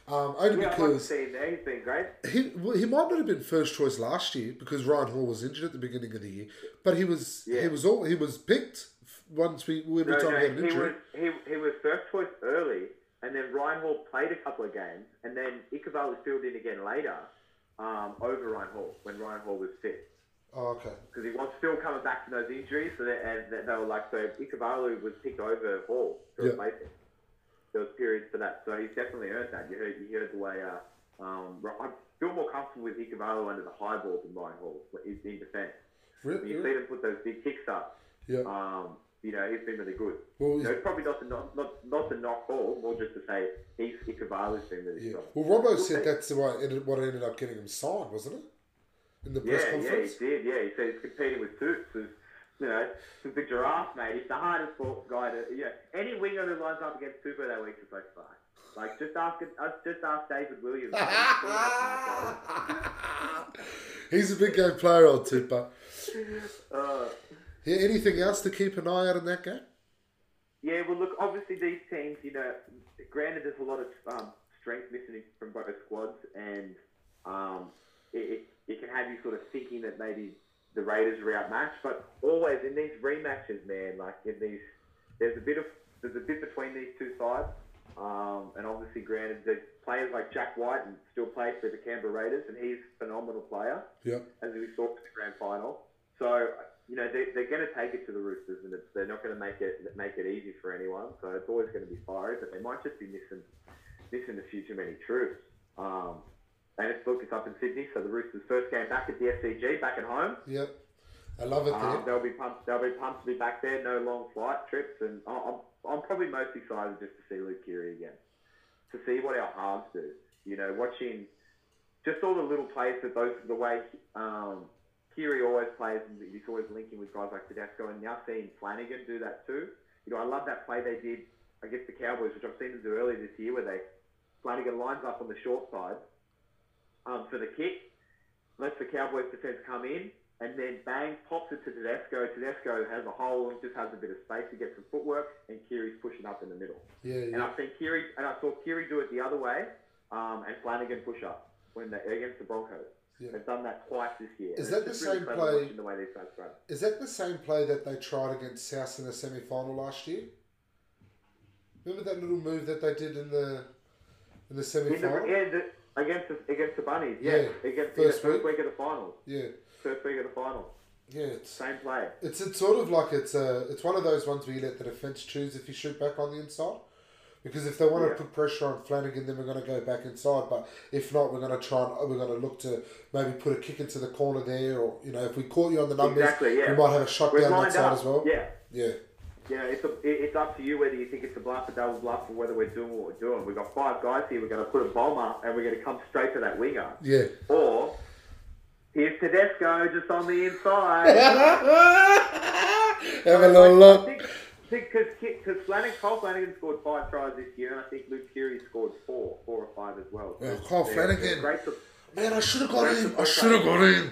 um, only yeah, I'd like to because see him there. He's been great. he well, he might not have been first choice last year because Ryan Hall was injured at the beginning of the year, but he was he was all he was picked once we every No, time no, he had an he injury. was he, he was first choice early, and then Ryan Hall played a couple of games, and then Ikuvalu filled in again later. um, over Ryan Hall when Ryan Hall was fit Oh, okay. because he was still coming back from those injuries. So and they, they were like, so Ikuvalu was picked over Hall to Yeah. replace him. There was periods for that, so he's definitely earned that. You heard, you heard the way. Uh, um, I feel more comfortable with Ikuvalu under the high ball than Ryan Hall in, in defence. When Really? you see them put those big kicks up, Yeah. um, you know, he's been really good. Well, know, it's probably not to not, not, not to knock Hall, more just to say he's Ikuvalu's been really yeah. strong. Well, Robbo said that's the ended, what ended up getting him signed, wasn't it? In the press Yeah, yeah, he did. Yeah, he said he's competing with Toots. You know, who's the giraffe, mate. He's the hardest guy to. Yeah, any winger who lines up against Super that week is like fuck. Like just ask, uh, just ask David Williams. He's a big game player, old Tipper. uh, Yeah, anything else to keep an eye out in that game? yeah, well, look, obviously these teams, you know, granted there's a lot of um, strength missing from both squads, and um, it, it, it can have you sort of thinking that maybe the Raiders are outmatched, but always in these rematches, man, like in these, there's a bit of there's a bit between these two sides, um, and obviously, granted, the players like Jack Wighton still plays for the Canberra Raiders, and he's a phenomenal player Yeah. as we saw in the grand final. So you know they, they're going to take it to the Roosters, and it's, they're not going to make it make it easy for anyone. So it's always going to be fiery, but they might just be missing missing a few too many troops. Um, and it's look, it's up in Sydney, so the Roosters' first game back at the SCG, back at home. Yep. I love it Um, they'll be pumped. They'll be pumped to be back there. No long flight trips, and I- I'm I'm probably most excited just to see Luke Keary again, to see what our halves do. You know, watching just all the little plays that those the way um, Keary always plays, and he's always linking with guys like Tedesco, and now seeing Flanagan do that too. You know, I love that play they did against the Cowboys, which I've seen them do earlier this year, where they Flanagan lines up on the short side um, for the kick, lets the Cowboys defense come in, and then bang, pops it to Tedesco. Tedesco has a hole and just has a bit of space to get some footwork, and Keary's pushing up in the middle. Yeah, And. I've seen Keary, and I saw Kiri do it the other way, um, and Flanagan push up when they, against the Broncos. Yeah. They've done that twice this year. Is that the just really same play- The way these guys run. Is that the same play that they tried against South in the semi final last year? Remember that little move that they did in the in the semi final? yeah, the, against the, against the Bunnies, yeah, Yeah, against first the week. first week of the final. Yeah. first week of the final. Yeah, it's same play. it's it's sort of like it's a it's one of those ones where you let the defense choose if you shoot back on the inside. Because if they want Yeah. to put pressure on Flanagan, then we're going to go back inside. But if not, we're going to try and we're going to look to maybe put a kick into the corner there, or you know, if we caught you on the numbers, Exactly, yeah. we might have a shot We're down that side up. as well. Yeah. yeah, know, it's, a, it's up to you whether you think it's a bluff, a double bluff, or whether we're doing what we're doing. We've got five guys here. We're going to put a bomber, and we're going to come straight to that winger. yeah. Or here's Tedesco just on the inside. have a little look. Because Flanagan, Cole Flanagan scored five tries this year, and I think Luke Keary scored four, four or five as well. Yeah, Cole Flanagan. they're Great. to- Man, I should have got in. I should have got in.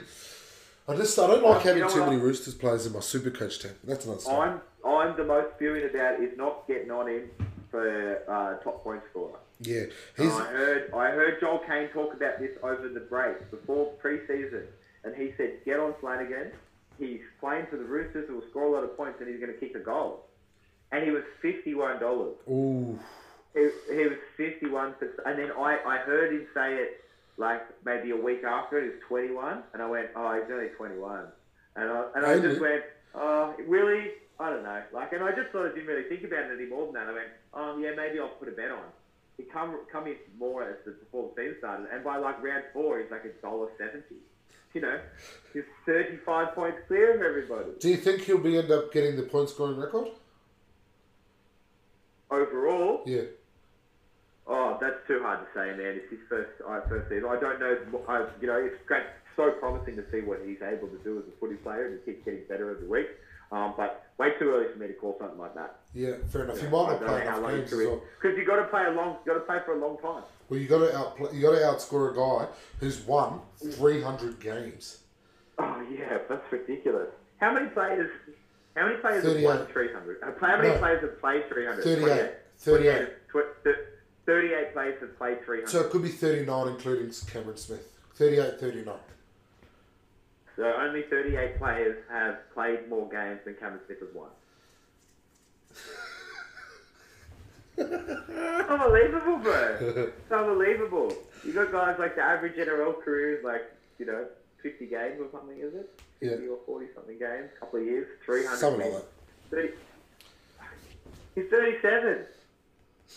I just I don't like You having know too many Roosters players in my super coach team. That's another story. I'm I'm the most fuming about is not getting on him for uh, top point scorer. Yeah, he's I heard I heard Joel Caine talk about this over the break before pre-season, and he said, "Get on Flanagan. He's playing for the Roosters. Who will score a lot of points, and he's going to kick a goal." And he was fifty-one dollars. ooh. He, he was fifty-one percent, and then I, I heard him say it like maybe a week after it. Was twenty-one, and I went, "Oh, he's only twenty-one," and I and I just went, "Oh, really?" I don't know. Like, and I just sort of didn't really think about it any more than that. I went, "Oh, yeah, maybe I'll put a bet on." He come come in more as the before the season started, and by like round four, he's like a dollar seventy. You know, he's thirty-five points clear of everybody Do you think he'll be end up getting the point scoring record? Overall. Yeah. Oh, that's too hard to say, man. It's his first uh, first season. I don't know. I, you know, it's great, so promising to see what he's able to do as a footy player, and he keeps getting better every week. Um, but way too early for me to call something like that. Yeah, fair enough. You You might I not play how enough long games well. Because you got to play a long, got to play for a long time. Well, you got to outplay. You got to outscore a guy who's won three hundred games. Oh yeah, that's ridiculous. How many players? How many players have 38. won 300? Uh, how many No. players have played 300? 38. 28. 38. 38 players have played 300. So it could be thirty nine, including Cameron Smith. 38, 39. So only 38 players have played more games than Cameron Smith has won. unbelievable, bro. It's unbelievable. You got guys like the average NRL career is like, you know, 50 games or something, is it? 50 Yeah. or 40 something games, a couple of years, 300 Something like that. 30. He's 37.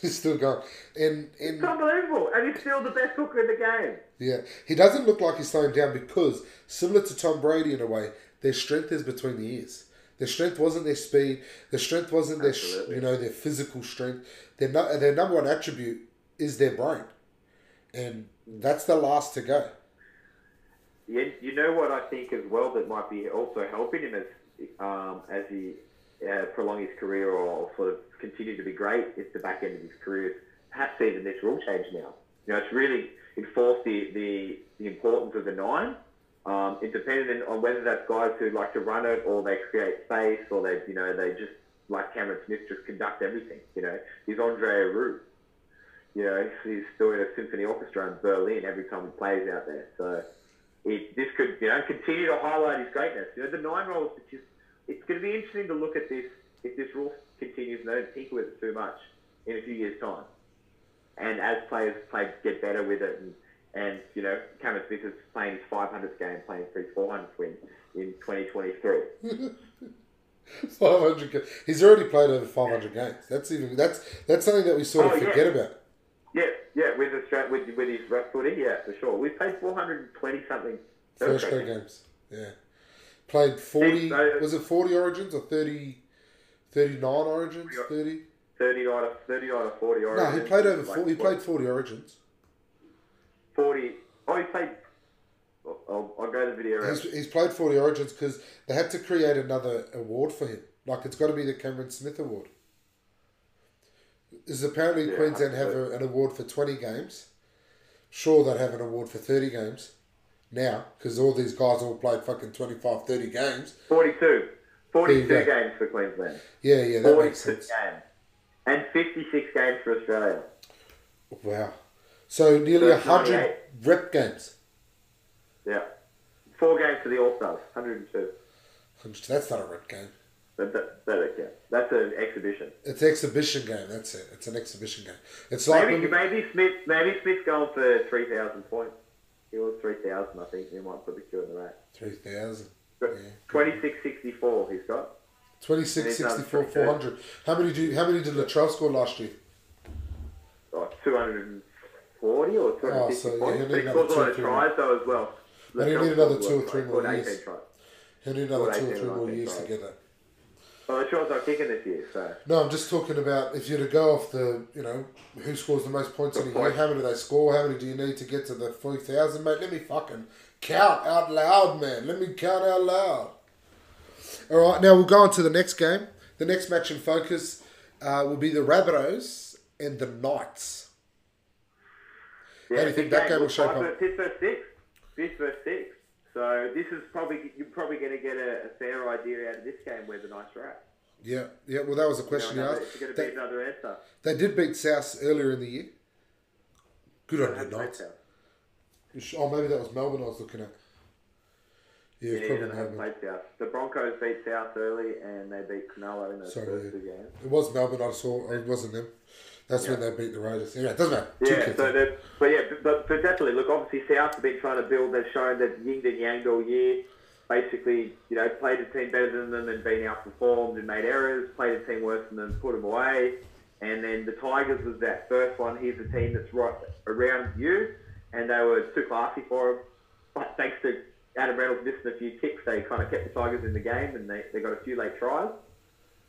He's still going. And and It's unbelievable. And he's still the best hooker in the game. yeah, he doesn't look like he's slowing down because similar to Tom Brady in a way, their strength is between the ears. Their strength wasn't their speed. Their strength wasn't their you know their physical strength. Their their number one attribute is their brain, and that's the last to go. You, you know what I think as well that might be also helping him as um, as he uh, prolong his career or sort of continue to be great at the back end of his career. Perhaps even this rule change now. You know, it's really enforced the, the, the importance of the nine. Um, it depended on whether that's guys who like to run it or they create space or they, you know, they just like Cameron Smith just conduct everything. You know, he's André Rieu. You know, he's doing a symphony orchestra in Berlin every time he plays out there. So it, this could, you know, continue to highlight his greatness. You know, the nine rolls it's just, it's going to be interesting to look at this if this rule continues and they don't tinker with it too much in a few years' time. And as players play, get better with it, and, and you know, Cameron Smith is playing his 500th game, playing for his 400th win in 2023. Five hundred. Ga- He's already played over five hundred games. That's even that's that's something that we sort of Oh, yeah. forget about. Yeah, yeah, with Australia, with, with his rep footy, yeah, for sure. We've played 420 something. First grade games. Yeah. Played 40, so- was it 40 origins or 30, 39 origins? Yeah. 30? 39 or 39 or 40 No, he played over, Like, 40, he played 40 origins. 40. Oh, he played. I'll, I'll, I'll go to the video. He's, he's played 40 origins because they had to create another award for him. Like, it's got to be the Cameron Smith Award. Is apparently Yeah, Queensland have a, an award for 20 games. Sure, they'd have an award for 30 games now because all these guys all played fucking 25, 30 games. 42. 42 There you go. games for Queensland. Yeah, yeah, that 42 makes sense. games. And 56 games for Australia. Wow. So nearly That's 100 rep games. Yeah. Four games for the All Stars. 102. That's not a rep game. That, that, that, yeah. That's an exhibition. It's an exhibition game. That's it. It's an exhibition game. It's like Maybe, maybe Smith. Maybe Smith's going for 3,000 points. He was 3,000, I think. He might put the Q in the rack. 3,000. But Yeah. 2664 he's got. 26, And he's done 64, 32. 400. How many do you, how many did Latrell score last year? Oh, 240 or 250 Oh, so, yeah, points. but he scores a lot of tries though as well. And he'll need another two or three more years. He need another two or three more years to get that. Well, not kicking this year, so. No, I'm just talking about if you're to go off the, you know, who scores the most points in a year, how many do they score, how many do you need to get to the 3,000, mate? Let me fucking count out loud, man. Let me count out loud. All right, now we'll go on to the next game. The next match in focus uh, will be the Rabbitohs and the Knights. Yeah, How do you think that game will Look, shape up? versus six. Fifth versus six. So this is probably you're probably going to get a, a fair idea out of this game where the Knights are at. Yeah, yeah. Well, that was a You know, question you another- asked. It's going to be They, another answer. they did beat South earlier in the year. Good on the Knights. Oh, maybe that was Melbourne I was looking at. Yeah, Yeah, probably Melbourne. played South. The Broncos beat South early and they beat Cronulla in those Sorry, first yeah. two games. It was Melbourne. I saw. It wasn't them. That's when they beat the Raiders. Yeah, it doesn't matter. Yeah, so that, but yeah, but, but definitely, look, obviously South have been trying to build. They've shown that yinged and yang all year. Basically, you know, played a team better than them and been outperformed and made errors. Played a team worse than them, put them away. And then the Tigers was that first one. Here's a team that's right around you, and they were too classy for them. But thanks to Adam Reynolds missing a few kicks, they kind of kept the Tigers in the game, and they, they got a few late tries.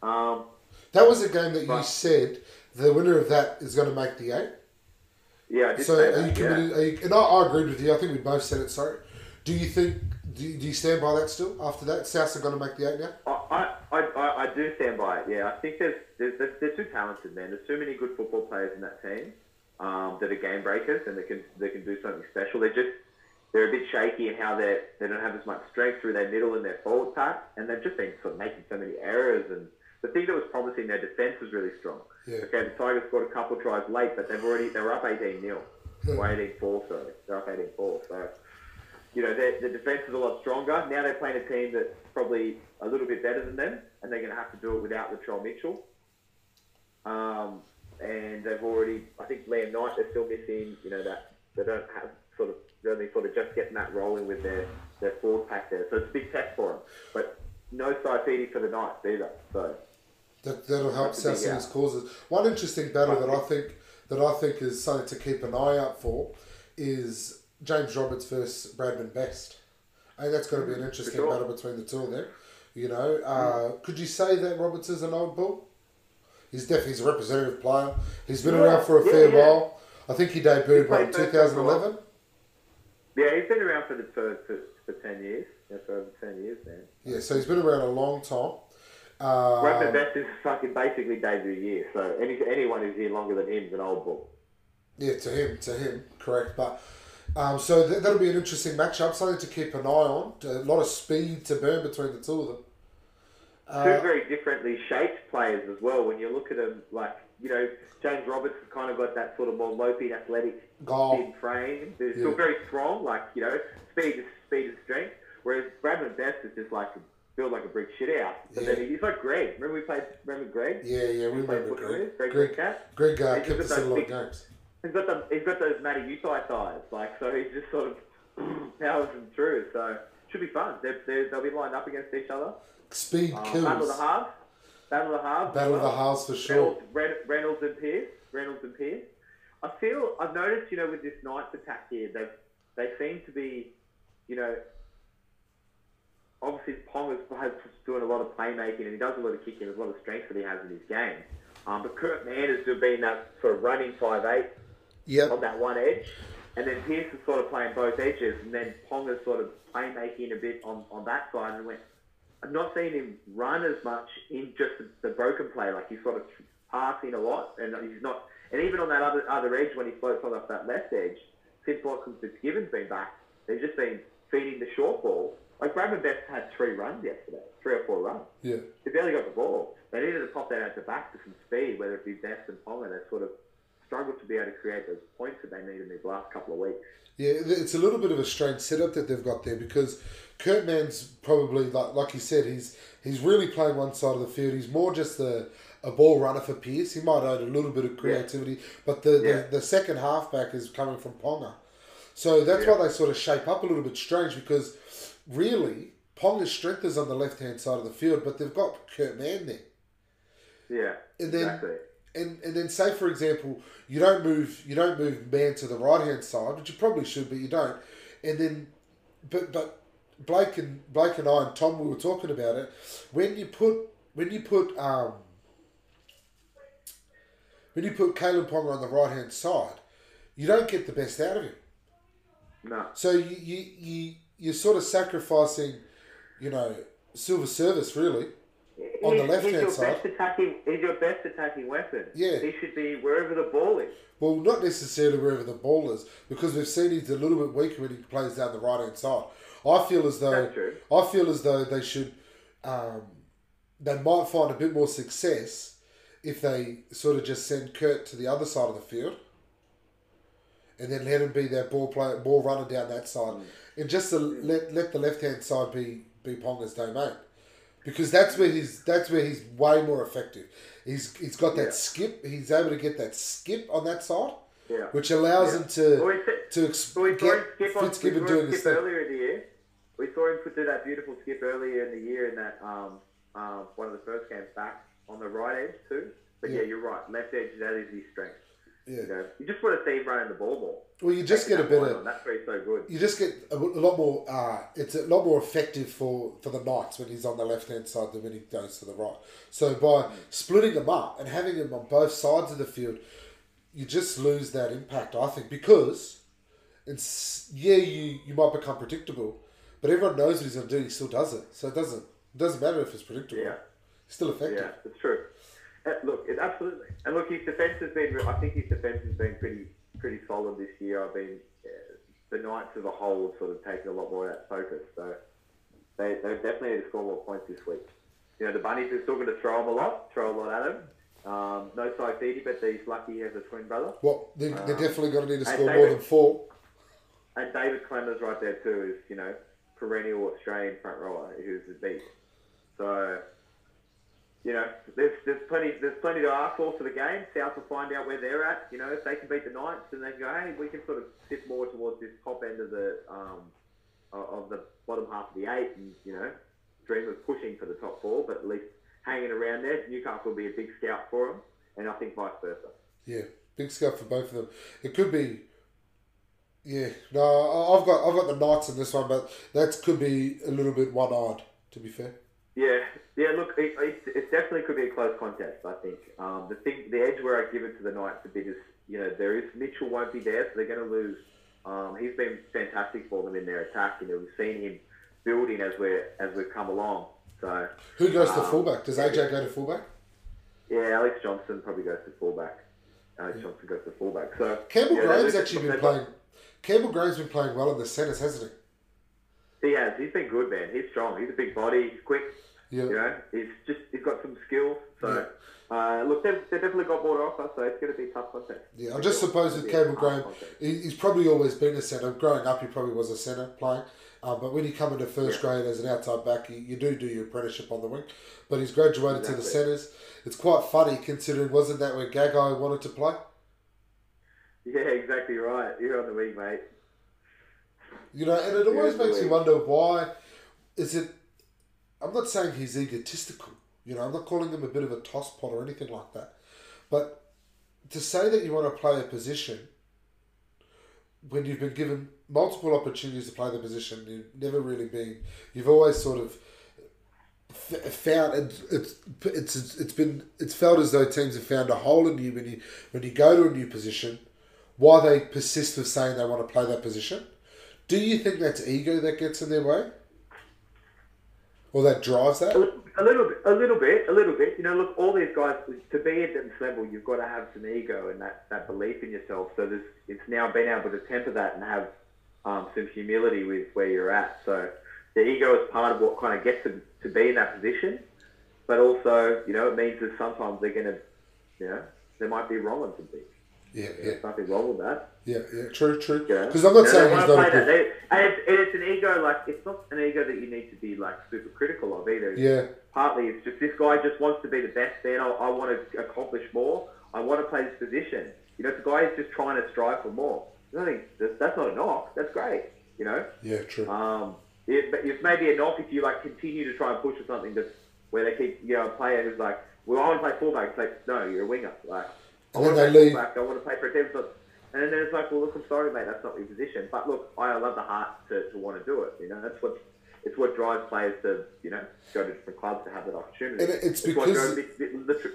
Um, that was a game that you said the winner of that is going to make the eight. yeah, I did So say are that. you yeah. committed? Are you, and I, I agreed with you. I think we both said it. Sorry. Do you think? Do you, do you stand by that still? After that, Souths are going to make the eight now. I, I, I, I do stand by it. Yeah, I think there's, there's, there's they're too talented, man. There's too many good football players in that team um, that are game breakers and they can they can do something special. They're just they're a bit shaky in how they they don't have as much strength through their middle and their forward pack, and they've just been sort of making so many errors. And the thing that was promising, their defense was really strong. Yeah. Okay, the Tigers scored a couple of tries late, but they've already they were up 18 0 or 18 4. Sorry, they're up 18 4. So you know, their, the defense is a lot stronger. Now they're playing a team that's probably a little bit better than them, and they're going to have to do it without Latrell Mitchell. Um, and they've already. I think Liam Knight they're still missing. You know that they don't have sort of they're only sort of just getting that rolling with their their forward pack there. So it's a big test for them. But no Saifiti for the Knights either. So That that'll help That's a big Sassini's out. causes. One interesting battle that I think that I think is something to keep an eye out for is James Roberts versus Bradman Best. I think that's going to be an interesting sure. battle between the two of them. You know, uh, could you say that Roberts is an old bull? He's definitely he's a representative player. He's been Yeah, around for a yeah, fair yeah. while. I think he debuted what, in played first for a 2011. yeah, he's been around for the for, for, for ten years. Yeah, for over ten years, man. Yeah, so he's been around a long time. Um, Bradman Best is fucking basically debut year. So any anyone who's here longer than him is an old bull. Yeah, to him, to him, correct. But um, so th- that'll be an interesting matchup, something to keep an eye on. A lot of speed to burn between the two of them. Two Uh, very differently shaped players as well. When you look at them, like you know, James Roberts has kind of got that sort of more loping, athletic, thin frame. They're Yeah. still very strong, like you know, speed is speed is strength. Whereas Bradman Best is just like build like a brick shit out. But Yeah. then he's like Greg. Remember we played. Remember Greg? yeah, yeah, we Played remember Greg. Greg Greg, Metcalf? Greg uh, He's kept us in a lot of games. He's got them. He's got those Matty Utai thighs, like so. He's just sort of powers them through. So should be fun. They're, they're, they'll be lined up against each other. Speed Uh, kills. Battle of the halves. Battle of the halves. Battle of the halves for sure. Reynolds, Reynolds and Pearce. Reynolds and Pearce. I feel I've noticed, you know, with this Knights attack here, they they seem to be, you know, obviously Pong is, doing a lot of playmaking and he does a lot of kicking. There's a lot of strength that he has in his game. Um, but Kurt Mann has been that sort of running five eight on that one edge, and then Pearce is sort of playing both edges, and then Pong is sort of playmaking a bit on, on that side. And went, I've not seen him run as much in just the, the broken play. Like he's sort of passing a lot, and he's not. And even on that other other edge, when he floats on off that left edge, since Watkins Fitzgibbon's been back, they've just been feeding the short ball. Like Bradman Best had three runs yesterday, three or four runs. Yeah. They barely got the ball. They needed to pop that out the back to some speed, whether it be Best and and they sort of struggled to be able to create those points that they needed in these last couple of weeks. Yeah, it's a little bit of a strange setup that they've got there because Kurt Mann's probably like like you said, he's he's really playing one side of the field. He's more just a, a ball runner for Pearce. He might add a little bit of creativity, but the, Yeah. the the second halfback is coming from Ponga. So that's Yeah. why they sort of shape up a little bit strange because really Ponga's strength is on the left hand side of the field, but they've got Kurt Mann there. Yeah, And then- exactly. and and then say for example you don't move you don't move Mann to the right hand side which you probably should but you don't and then but but Blake and Blake and I and Tom we were talking about it when you put when you put um when you put Kalyn Ponga on the right hand side you don't get the best out of him No, so you you, you you're sort of sacrificing you know silver service really On the He's- left-hand your side. Best attacking, he's your best attacking weapon. Yeah. he should be wherever the ball is. Well, not necessarily wherever the ball is, because we've seen he's a little bit weaker when he plays down the right hand side. I feel as though. I feel as though they should, um, they might find a bit more success if they sort of just send Kurt to the other side of the field, and then let him be that ball player, ball runner down that side, and just to let let the left hand side be be Ponga's domain. Because that's where he's that's where he's way more effective. He's he's got that Yeah. skip. He's able to get that skip on that side, Yeah. which allows Yeah. him to Well, we to ex- Well, we get skip on we Fitzgibbon him doing skip earlier in the year. We saw him do that beautiful skip earlier in the year in that um, um, one of the first games back on the right edge too. But yeah, Yeah. you're right. Left edge that is his strength. Yeah. You know, you just want to see him running the ball more. Well, you just get a bit of on, That's where he's so good. you just get a, a lot more. Uh, it's a lot more effective for for the Knights when he's on the left hand side than when he goes to the right. So by splitting them up and having him on both sides of the field, you just lose that impact. I think because it's yeah, you you might become predictable, but everyone knows what he's going to do. He still does it, so it doesn't it doesn't matter if it's predictable. Yeah. It's still effective. Yeah, it's true. Uh, look, it, absolutely. And look, his defence has been. I think his defence has been pretty pretty solid this year. I've been uh, the Knights as a whole have sort of taken a lot more of that focus. So they they definitely need to score more points this week. You know, the Bunnies are still going to throw him a lot, throw a lot at him. Um, no Saifiti, but he's lucky he has a twin brother. Well, they, they're definitely going to need to score more than four. And David Klemmer's right there too, is, you know, perennial Australian front rower who's a beast. So, you know, there's there's plenty there's plenty to ask for for the game. South will find out where they're at. You know, if they can beat the Knights, then they can go, hey, we can sort of sit more towards this top end of the um, of the bottom half of the eight, and you know, dream of pushing for the top four, but at least hanging around there. Newcastle will be a big scout for them, and I think vice versa. Yeah, big scout for both of them. It could be. Yeah, no, I've got I've got the Knights in this one, but that could be a little bit one eyed. To be fair. Yeah, yeah. Look, it, it, it definitely could be a close contest. I think um, the thing, the edge where I give it to the Knights a bit is, you know, there is Mitchell won't be there, so they're going to lose. Um, he's been fantastic for them in their attack, and we've seen him building as we're as we've come along. So Who goes to Um, fullback? Does AJ go to fullback? yeah, Alex Johnson probably goes to fullback. Alex Johnson goes to fullback. So Campbell yeah, Graham's actually been playing. Campbell Graham's been playing well in the centres, hasn't He has. He's been good, man. He's strong. He's a big body. He's quick. he? Yeah. You know, he's just he's got some skills. So uh, look, they've, they've definitely got more to offer. So it's going to be tough contest. Yeah, I For just sure. suppose with be Campbell Graham, he- he's probably always been a centre. Growing up, he probably was a centre playing. Um, but when you come into first Yeah. grade as an outside back, you, you do do your apprenticeship on the wing. But he's graduated to the centres. It's quite funny considering wasn't that where Gagai wanted to play? Yeah, exactly right. You're on the wing, mate. You know, and it always makes you really. wonder why is it. I'm not saying he's egotistical. You know, I'm not calling him a bit of a tosspot or anything like that. But to say that you want to play a position when you've been given multiple opportunities to play the position, you've never really been. You've always sort of found it, it's it's it's been it's felt as though teams have found a hole in you when you when you go to a new position. Why they persist with saying they want to play that position? Do you think that's ego that gets in their way, or that drives that? A little bit, a little bit, a little bit. You know, look, all these guys to be at this level, you've got to have some ego and that, that belief in yourself. So there's, it's now been able to temper that and have um, some humility with where you're at. So the ego is part of what kind of gets them to be in that position, but also, you know, it means that sometimes they're going to, you know, they might be wrong on some things. Yeah, yeah, There's nothing wrong with that. yeah, yeah. True, true. Because I'm not saying he's not a good. They, and, it's, and it's an ego like it's not an ego that you need to be like super critical of either. Yeah, Partly it's just this guy just wants to be the best man. I, I want to accomplish more. I want to play this position. You know, a guy is just trying to strive for more. I think that's, that's not a knock. That's great. You know, yeah, true. um, it, but it's maybe a knock if you like continue to try and push for something that's where they keep you know a player who's like, well, I want to play fullback. It's like, no, you're a winger. Like, I want to leave. fullback. I want to play for a team. And then it's like, well, look, I'm sorry, mate. That's not your position. But look, I love the heart to, to want to do it. You know, that's what it's what drives players to you know go to different clubs to have that opportunity. And it's what because- drove the, the, the,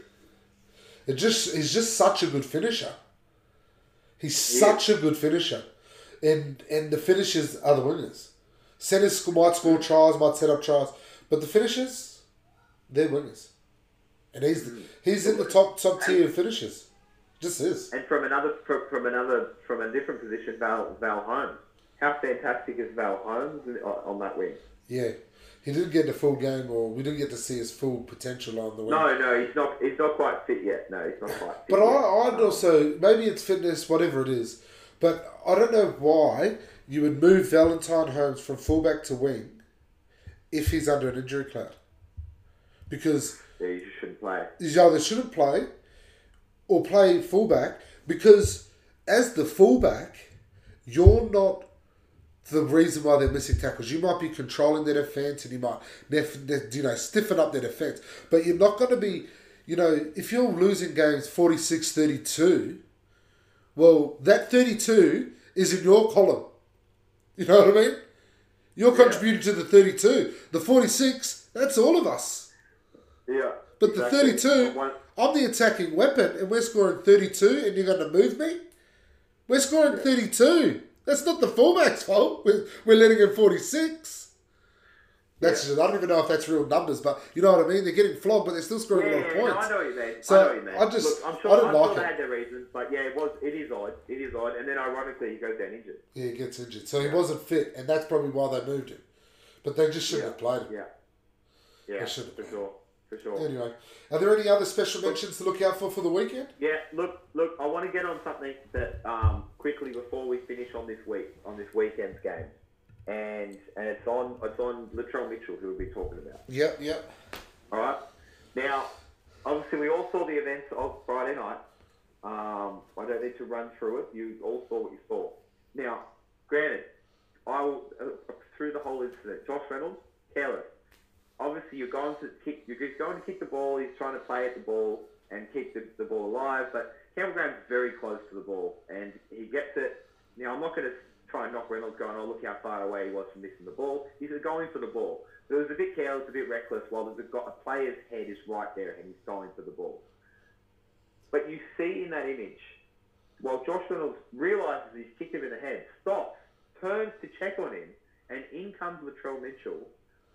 It just he's just such a good finisher. He's He such a good finisher, and and the finishers are the winners. Centers might score tries, might set up tries, but the finishers, they're winners, and he's mm. he's in the top top tier of finishers. Just is. and from another from, from another from a different position, Val Val Holmes. How fantastic is Val Holmes on, that wing? Yeah, he didn't get the full game, or we didn't get to see his full potential on the wing. No, no, he's not. He's not quite fit yet. No, he's not quite. Fit But yet. I, I'd Um, also maybe it's fitness, whatever it is. But I don't know why you would move Valentine Holmes from fullback to wing if he's under an injury cloud. Because yeah, you shouldn't play. he either shouldn't play or play fullback because as the fullback, you're not the reason why they're missing tackles. You might be controlling their defense and you might you know stiffen up their defense, but you're not going to be you know if you're losing games 46-32, well that 32 is in your column. You know what I mean? You're contributing to the 32. The 46, that's all of us. Yeah. But the 32, One- I'm the attacking weapon, and we're scoring 32, and you're going to move me? We're scoring 32. That's not the fullback's fault. We're, we're letting in 46. That's just, I don't even know if that's real numbers, but you know what I mean? They're getting flogged, but they're still scoring Yeah, a lot of no, points. I know what you mean. So, I know you mean. I just- Look, I'm sure, I don't I'm like sure it. they had their reasons, but yeah, it was. It is odd. It is odd. And then ironically, he goes down injured. Yeah, he gets injured. So he wasn't fit, and that's probably why they moved him. But they just shouldn't Yeah. have played him. Yeah. Yeah, They should've for been. sure. For sure. Anyway, are there any other special mentions to look out for for the weekend? Yeah, look, look. I want to get on something that um, quickly before we finish on this week, on this weekend's game, and and it's on it's on Latrell Mitchell who we'll be talking about. Yep, yep. All right. Now, obviously, we all saw the events of Friday night. Um, I don't need to run through it. You all saw what you saw. Now, granted, I will, uh, through the whole incident, Josh Reynolds, careless. Obviously, you're going to kick. You're going to kick the ball. He's trying to play at the ball and keep the, the ball alive. But Campbell Graham's very close to the ball, and he gets it. Now, I'm not going to try and knock Reynolds going, oh, look how far away he was from missing the ball. He's going for the ball. But it was a bit careless, a bit reckless, while the a player's head is right there and he's going for the ball. But you see in that image, while Josh Reynolds realises he's kicked him in the head, stops, turns to check on him, and in comes Latrell Mitchell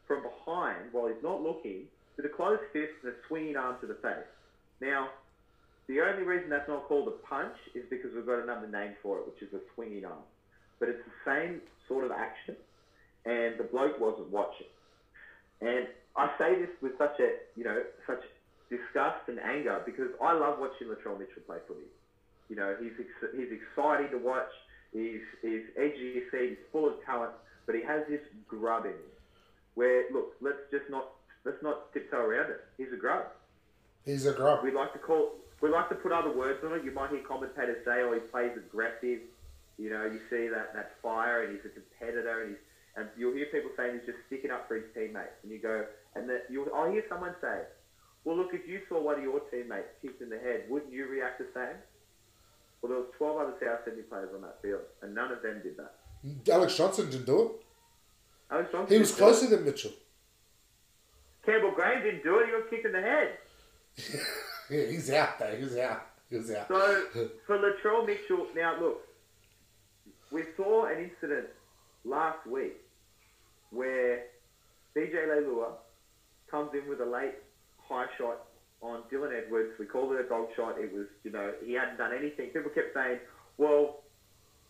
from behind while he's not looking with a closed fist and a swinging arm to the face. Now, the only reason that's not called a punch is because we've got another name for it, which is a swinging arm. But it's the same sort of action, and the bloke wasn't watching. And I say this with such a, you know, such disgust and anger because I love watching Latrell Mitchell play footy. You know, he's ex- he's exciting to watch. He's he's edgy. He's full of talent, but he has this grub in him. Where look, let's just not let's not tiptoe around it. He's a grub. He's a grub. We like to call we like to put other words on it. You might hear commentators say, "Oh, he plays aggressive." You know, you see that that fire, and he's a competitor, and he's and you'll hear people saying he's just sticking up for his teammates, and you go, and that you I'll hear someone say, "Well, look, if you saw one of your teammates kicked in the head, wouldn't you react the same?" Well, there was 12 other South Sydney players on that field, and none of them did that. Alex Johnson didn't do it. Johnson. He was closer than Mitchell. Campbell Graham didn't do it. He got kicked in the head. yeah, he's out there. He's out. He's out. So for Latrell Mitchell, now look, we saw an incident last week where DJ Leilua comes in with a late high shot on Dylan Edwards. We called it a dog shot. It was, you know, he hadn't done anything. People kept saying, well,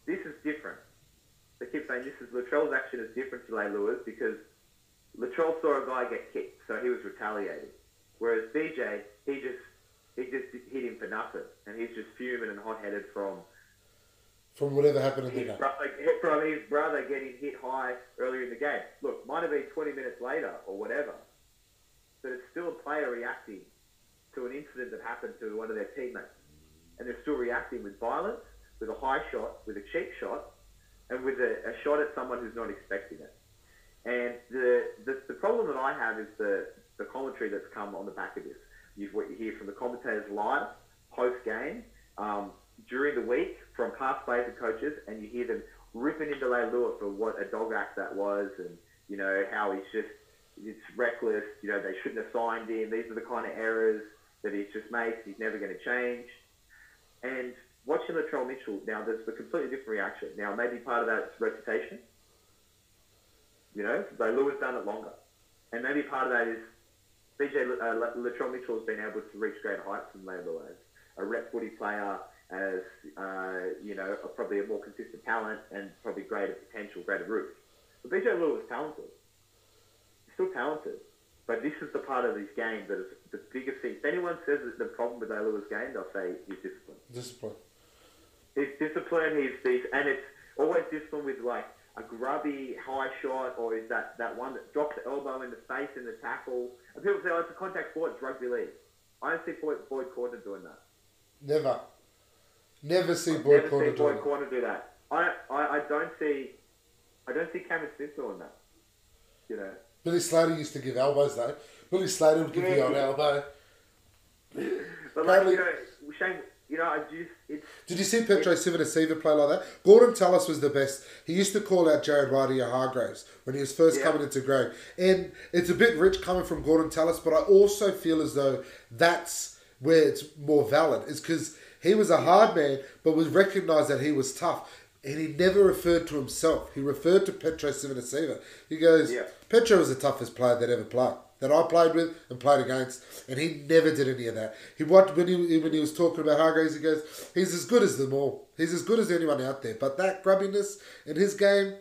this is different. They keep saying this is Latrell's action is different to Leilua's because Latrell saw a guy get kicked, so he was retaliating. Whereas BJ, he just he just hit him for nothing, and he's just fuming and hot-headed from from whatever happened in the game. from his brother getting hit high earlier in the game. Look, might have been 20 minutes later or whatever, but it's still a player reacting to an incident that happened to one of their teammates, and they're still reacting with violence, with a high shot, with a cheap shot, and with a, a shot at someone who's not expecting it. And the, the the problem that I have is the the commentary that's come on the back of this. You've what you hear from the commentators live post game. Um, during the week from past players and coaches, and you hear them ripping into Leilua for what a dog act that was, and you know how he's just it's reckless. You know they shouldn't have signed him. These are the kind of errors that he's just makes. He's never going to change. And watching Latrell Mitchell now, there's a completely different reaction. Now maybe part of that is reputation. You know, Leilua's done it longer, and maybe part of that is BJ uh, Latrell Mitchell has been able to reach greater heights than Leilua as a rep footy player as uh, you know, a, probably a more consistent talent and probably greater potential, greater roots. But BJ Lewis is talented. He's still talented. But this is the part of his game that is the biggest thing. If anyone says that the problem with Lewis' game, they'll say he's discipline. Discipline. He's discipline. He's, he's and it's always discipline with like a grubby high shot, or is that, that one that drops the elbow in the face in the tackle? And people say, oh, it's a contact sport, it's rugby league. I don't see Boyd, Boyd Cordner doing that. Never. Never see Boyd Never Cordner see do Boyd it. Cordner do that. I, I, I don't see I don't see Cameron Smith doing that. You know. Billy Slater used to give elbows though. Billy Slater would give Yeah. you an elbow. But like you know, Shane, you know, I just it's Did you see Petero Civoniceva play like that? Gordon Tallis was the best. He used to call out Jared Waerea-Hargreaves when he was first Yeah. coming into grade. And it's a bit rich coming from Gordon Tallis, but I also feel as though that's where it's more valid. Is because he was a hard man, but was recognised that he was tough. And he never referred to himself. He referred to Petero Civoniceva. He goes, Yeah. Petro was the toughest player that ever played. That I played with and played against, and he never did any of that. He what when he when he was talking about Hargreaves, he goes, "He's as good as them all. He's as good as anyone out there." But that grubbiness in his game,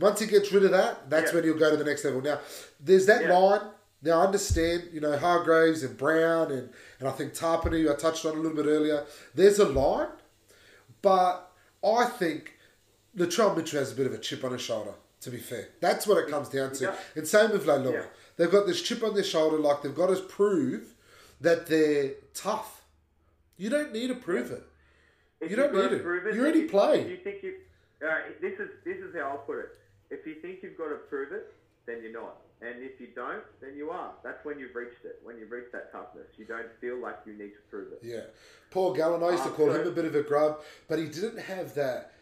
once he gets rid of that, that's Yeah. when he'll go to the next level. Now, there's that Yeah. line. Now, I understand, you know, Hargreaves and Brown and, and I think Tapine, I touched on a little bit earlier. There's a line, but I think Latrell Mitchell has a bit of a chip on his shoulder. To be fair, that's what it comes down to. Yeah. And same with Leilua. They've got this chip on their shoulder, like they've got to prove that they're tough. You don't need to prove it. If You don't need to it. prove it. You already. If you think you, uh, this is this is how I'll put it. If you think you've got to prove it, then you're not. And if you don't, then you are. That's when you've reached it. When you've reached that toughness, you don't feel like you need to prove it. Yeah. Paul Gallen, I used to call him a bit of a grub, but he didn't have that.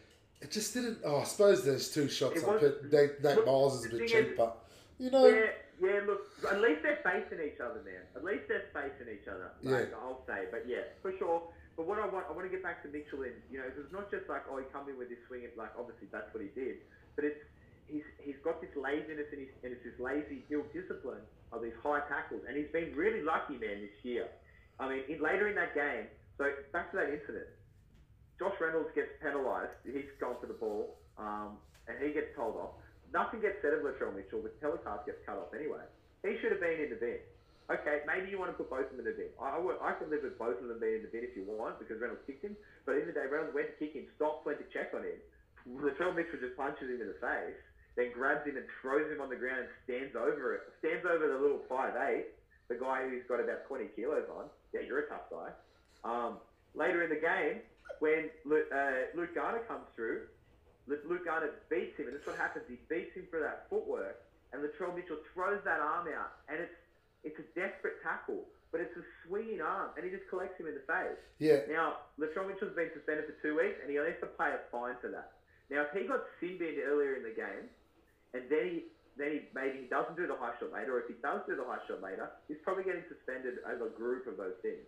It just didn't. Oh, I suppose there's two shots It was- Pit. Nate, Nate look, Myles is a bit thing is- but you know, Yeah, yeah. Look, at least they're facing each other, man. At least they're facing each other. Like, Yeah. I'll say, but yeah, for sure. But what I want, I want to get back to Mitchell and you know, it's not just like oh, he come in with his swing. and, Like obviously that's what he did, but it's he's he's got this laziness and, he's, and it's this lazy ill discipline of these high tackles, and he's been really lucky, man, this year. I mean, in, later in that game, so back to that incident. Josh Reynolds gets penalised. He's gone for the ball, um, and he gets told off. Nothing gets said of Latrell Mitchell. The telecast gets cut off anyway. He should have been in the bin. Okay, maybe you want to put both of them in the bin. I, I, I can live with both of them being in the bin if you want, because Reynolds kicked him. But in the day, Reynolds went to kick him, stopped, went to check on him. Latrell Mitchell just punches him in the face, then grabs him and throws him on the ground and stands over it. Stands over the little five eight, the guy who's got about 20 kilos on. Yeah, you're a tough guy. Um, later in the game, when Luke, uh, Luke Garner comes through, Luke Garner beats him, and that's what happens. He beats him for that footwork, and Latrell Mitchell throws that arm out, and it's it's a desperate tackle, but it's a swinging arm, and he just collects him in the face. yeah, Now, Latrell Mitchell's been suspended for two weeks, and he only has to pay a fine for that. Now, if he got sin binned earlier in the game, and then he then he maybe he doesn't do the high shot later, or if he does do the high shot later, he's probably getting suspended as a group of those things.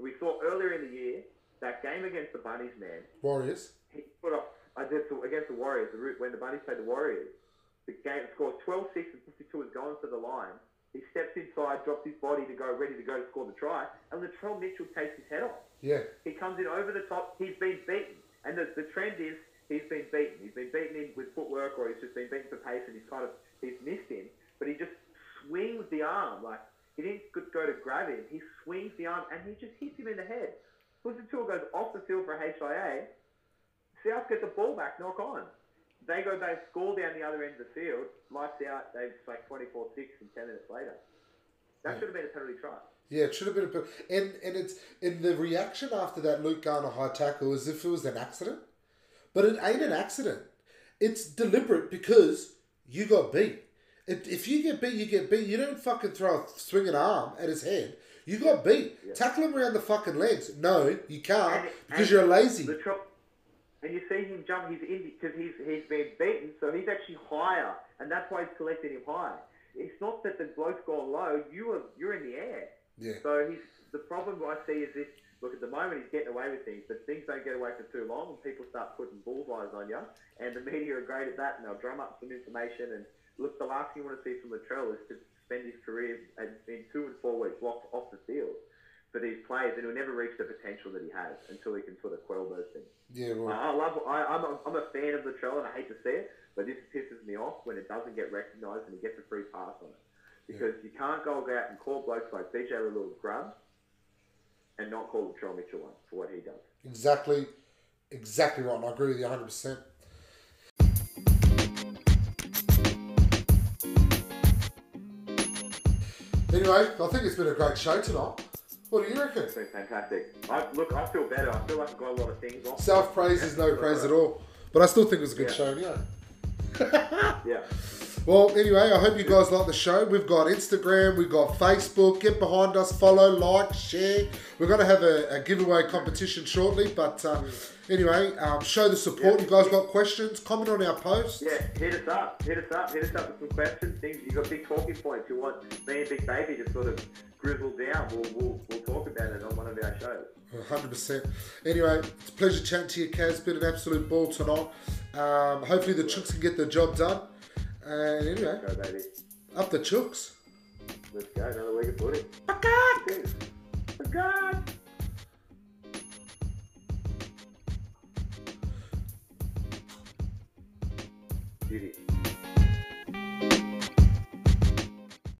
We saw earlier in the year that game against the Bunnies, man, Warriors. he put up I did to, against the Warriors the route when the Bunnies played the Warriors. The game scores 12-6 and 52 is going for the line. He steps inside, drops his body to go ready to go to score the try, and Latrell Mitchell takes his head off. Yeah, He comes in over the top. He's been beaten, and the, the trend is he's been beaten. He's been beaten in with footwork, or he's just been beaten for pace, and he's kind of he's missed him. But he just swings the arm like he didn't go- go to grab him. He swings the arm, and he just hits him in the head. Pussy Tour goes off the field for HIA. South get the ball back, knock on. They go they score down the other end of the field, lights out. They like 24-6 and 10 minutes later. That should have been a penalty try. yeah, it should have been a bit. And and it's in the reaction after that Luke Garner high tackle as if it was an accident, but it ain't an accident. It's deliberate because you got beat. If, if you get beat, you get beat. You don't fucking throw a swinging arm at his head. You got beat. Tackle him around the fucking legs. No, you can't And- because and you're lazy. The tro- and you see him jump. He's in because he's he's been beaten, so he's actually higher, and that's why he's collected him high. It's not that the bloke's gone low. You are you're in the air. Yeah. So he's the problem I see is this. Look, at the moment he's getting away with things, but things don't get away for too long, and people start putting bullseyes on you. And the media are great at that, and they'll drum up some information. And look, the last thing you want to see from Latrell is to spend his career in in two and four weeks locked off the field for these players, and he'll never reach the potential that he has until he can sort of quell those things. Yeah, I, right. I love. I, I'm, a, I'm a fan of Latrell, and I hate to see it, but this pisses me off when it doesn't get recognised and he gets a free pass on it. Because you can't go out and call blokes like DJ a little grubs and not call Latrell Mitchell one for what he does. Exactly, exactly right. And I agree with you 100%. Anyway, I think it's been a great show tonight. What do you reckon? It's been fantastic. I, look, I feel better. I feel like I've got a lot of things off. Self praise is no praise at all. But I still think it was a good Yeah. show anyway. Yeah. Well, anyway, I hope you guys like the show. We've got Instagram, we've got Facebook. Get behind us, follow, like, share. We're going to have a, a giveaway competition shortly. But uh, anyway, um, show the support. You guys got questions? Comment on our posts. Yeah, hit us up. Hit us up. Hit us up with some questions. Things you got big talking points. You want me and Big Baby to sort of grizzle down. We'll, we'll, we'll talk about it on one of our shows. 100%. Anyway, it's a pleasure chatting to you, Kaz. Been an absolute ball tonight. Um, hopefully, the Chooks can get the job done. Uh, and anyway, Go, baby. up the Chooks. Let's go. Another week of footy. Cheers. God. Beauty.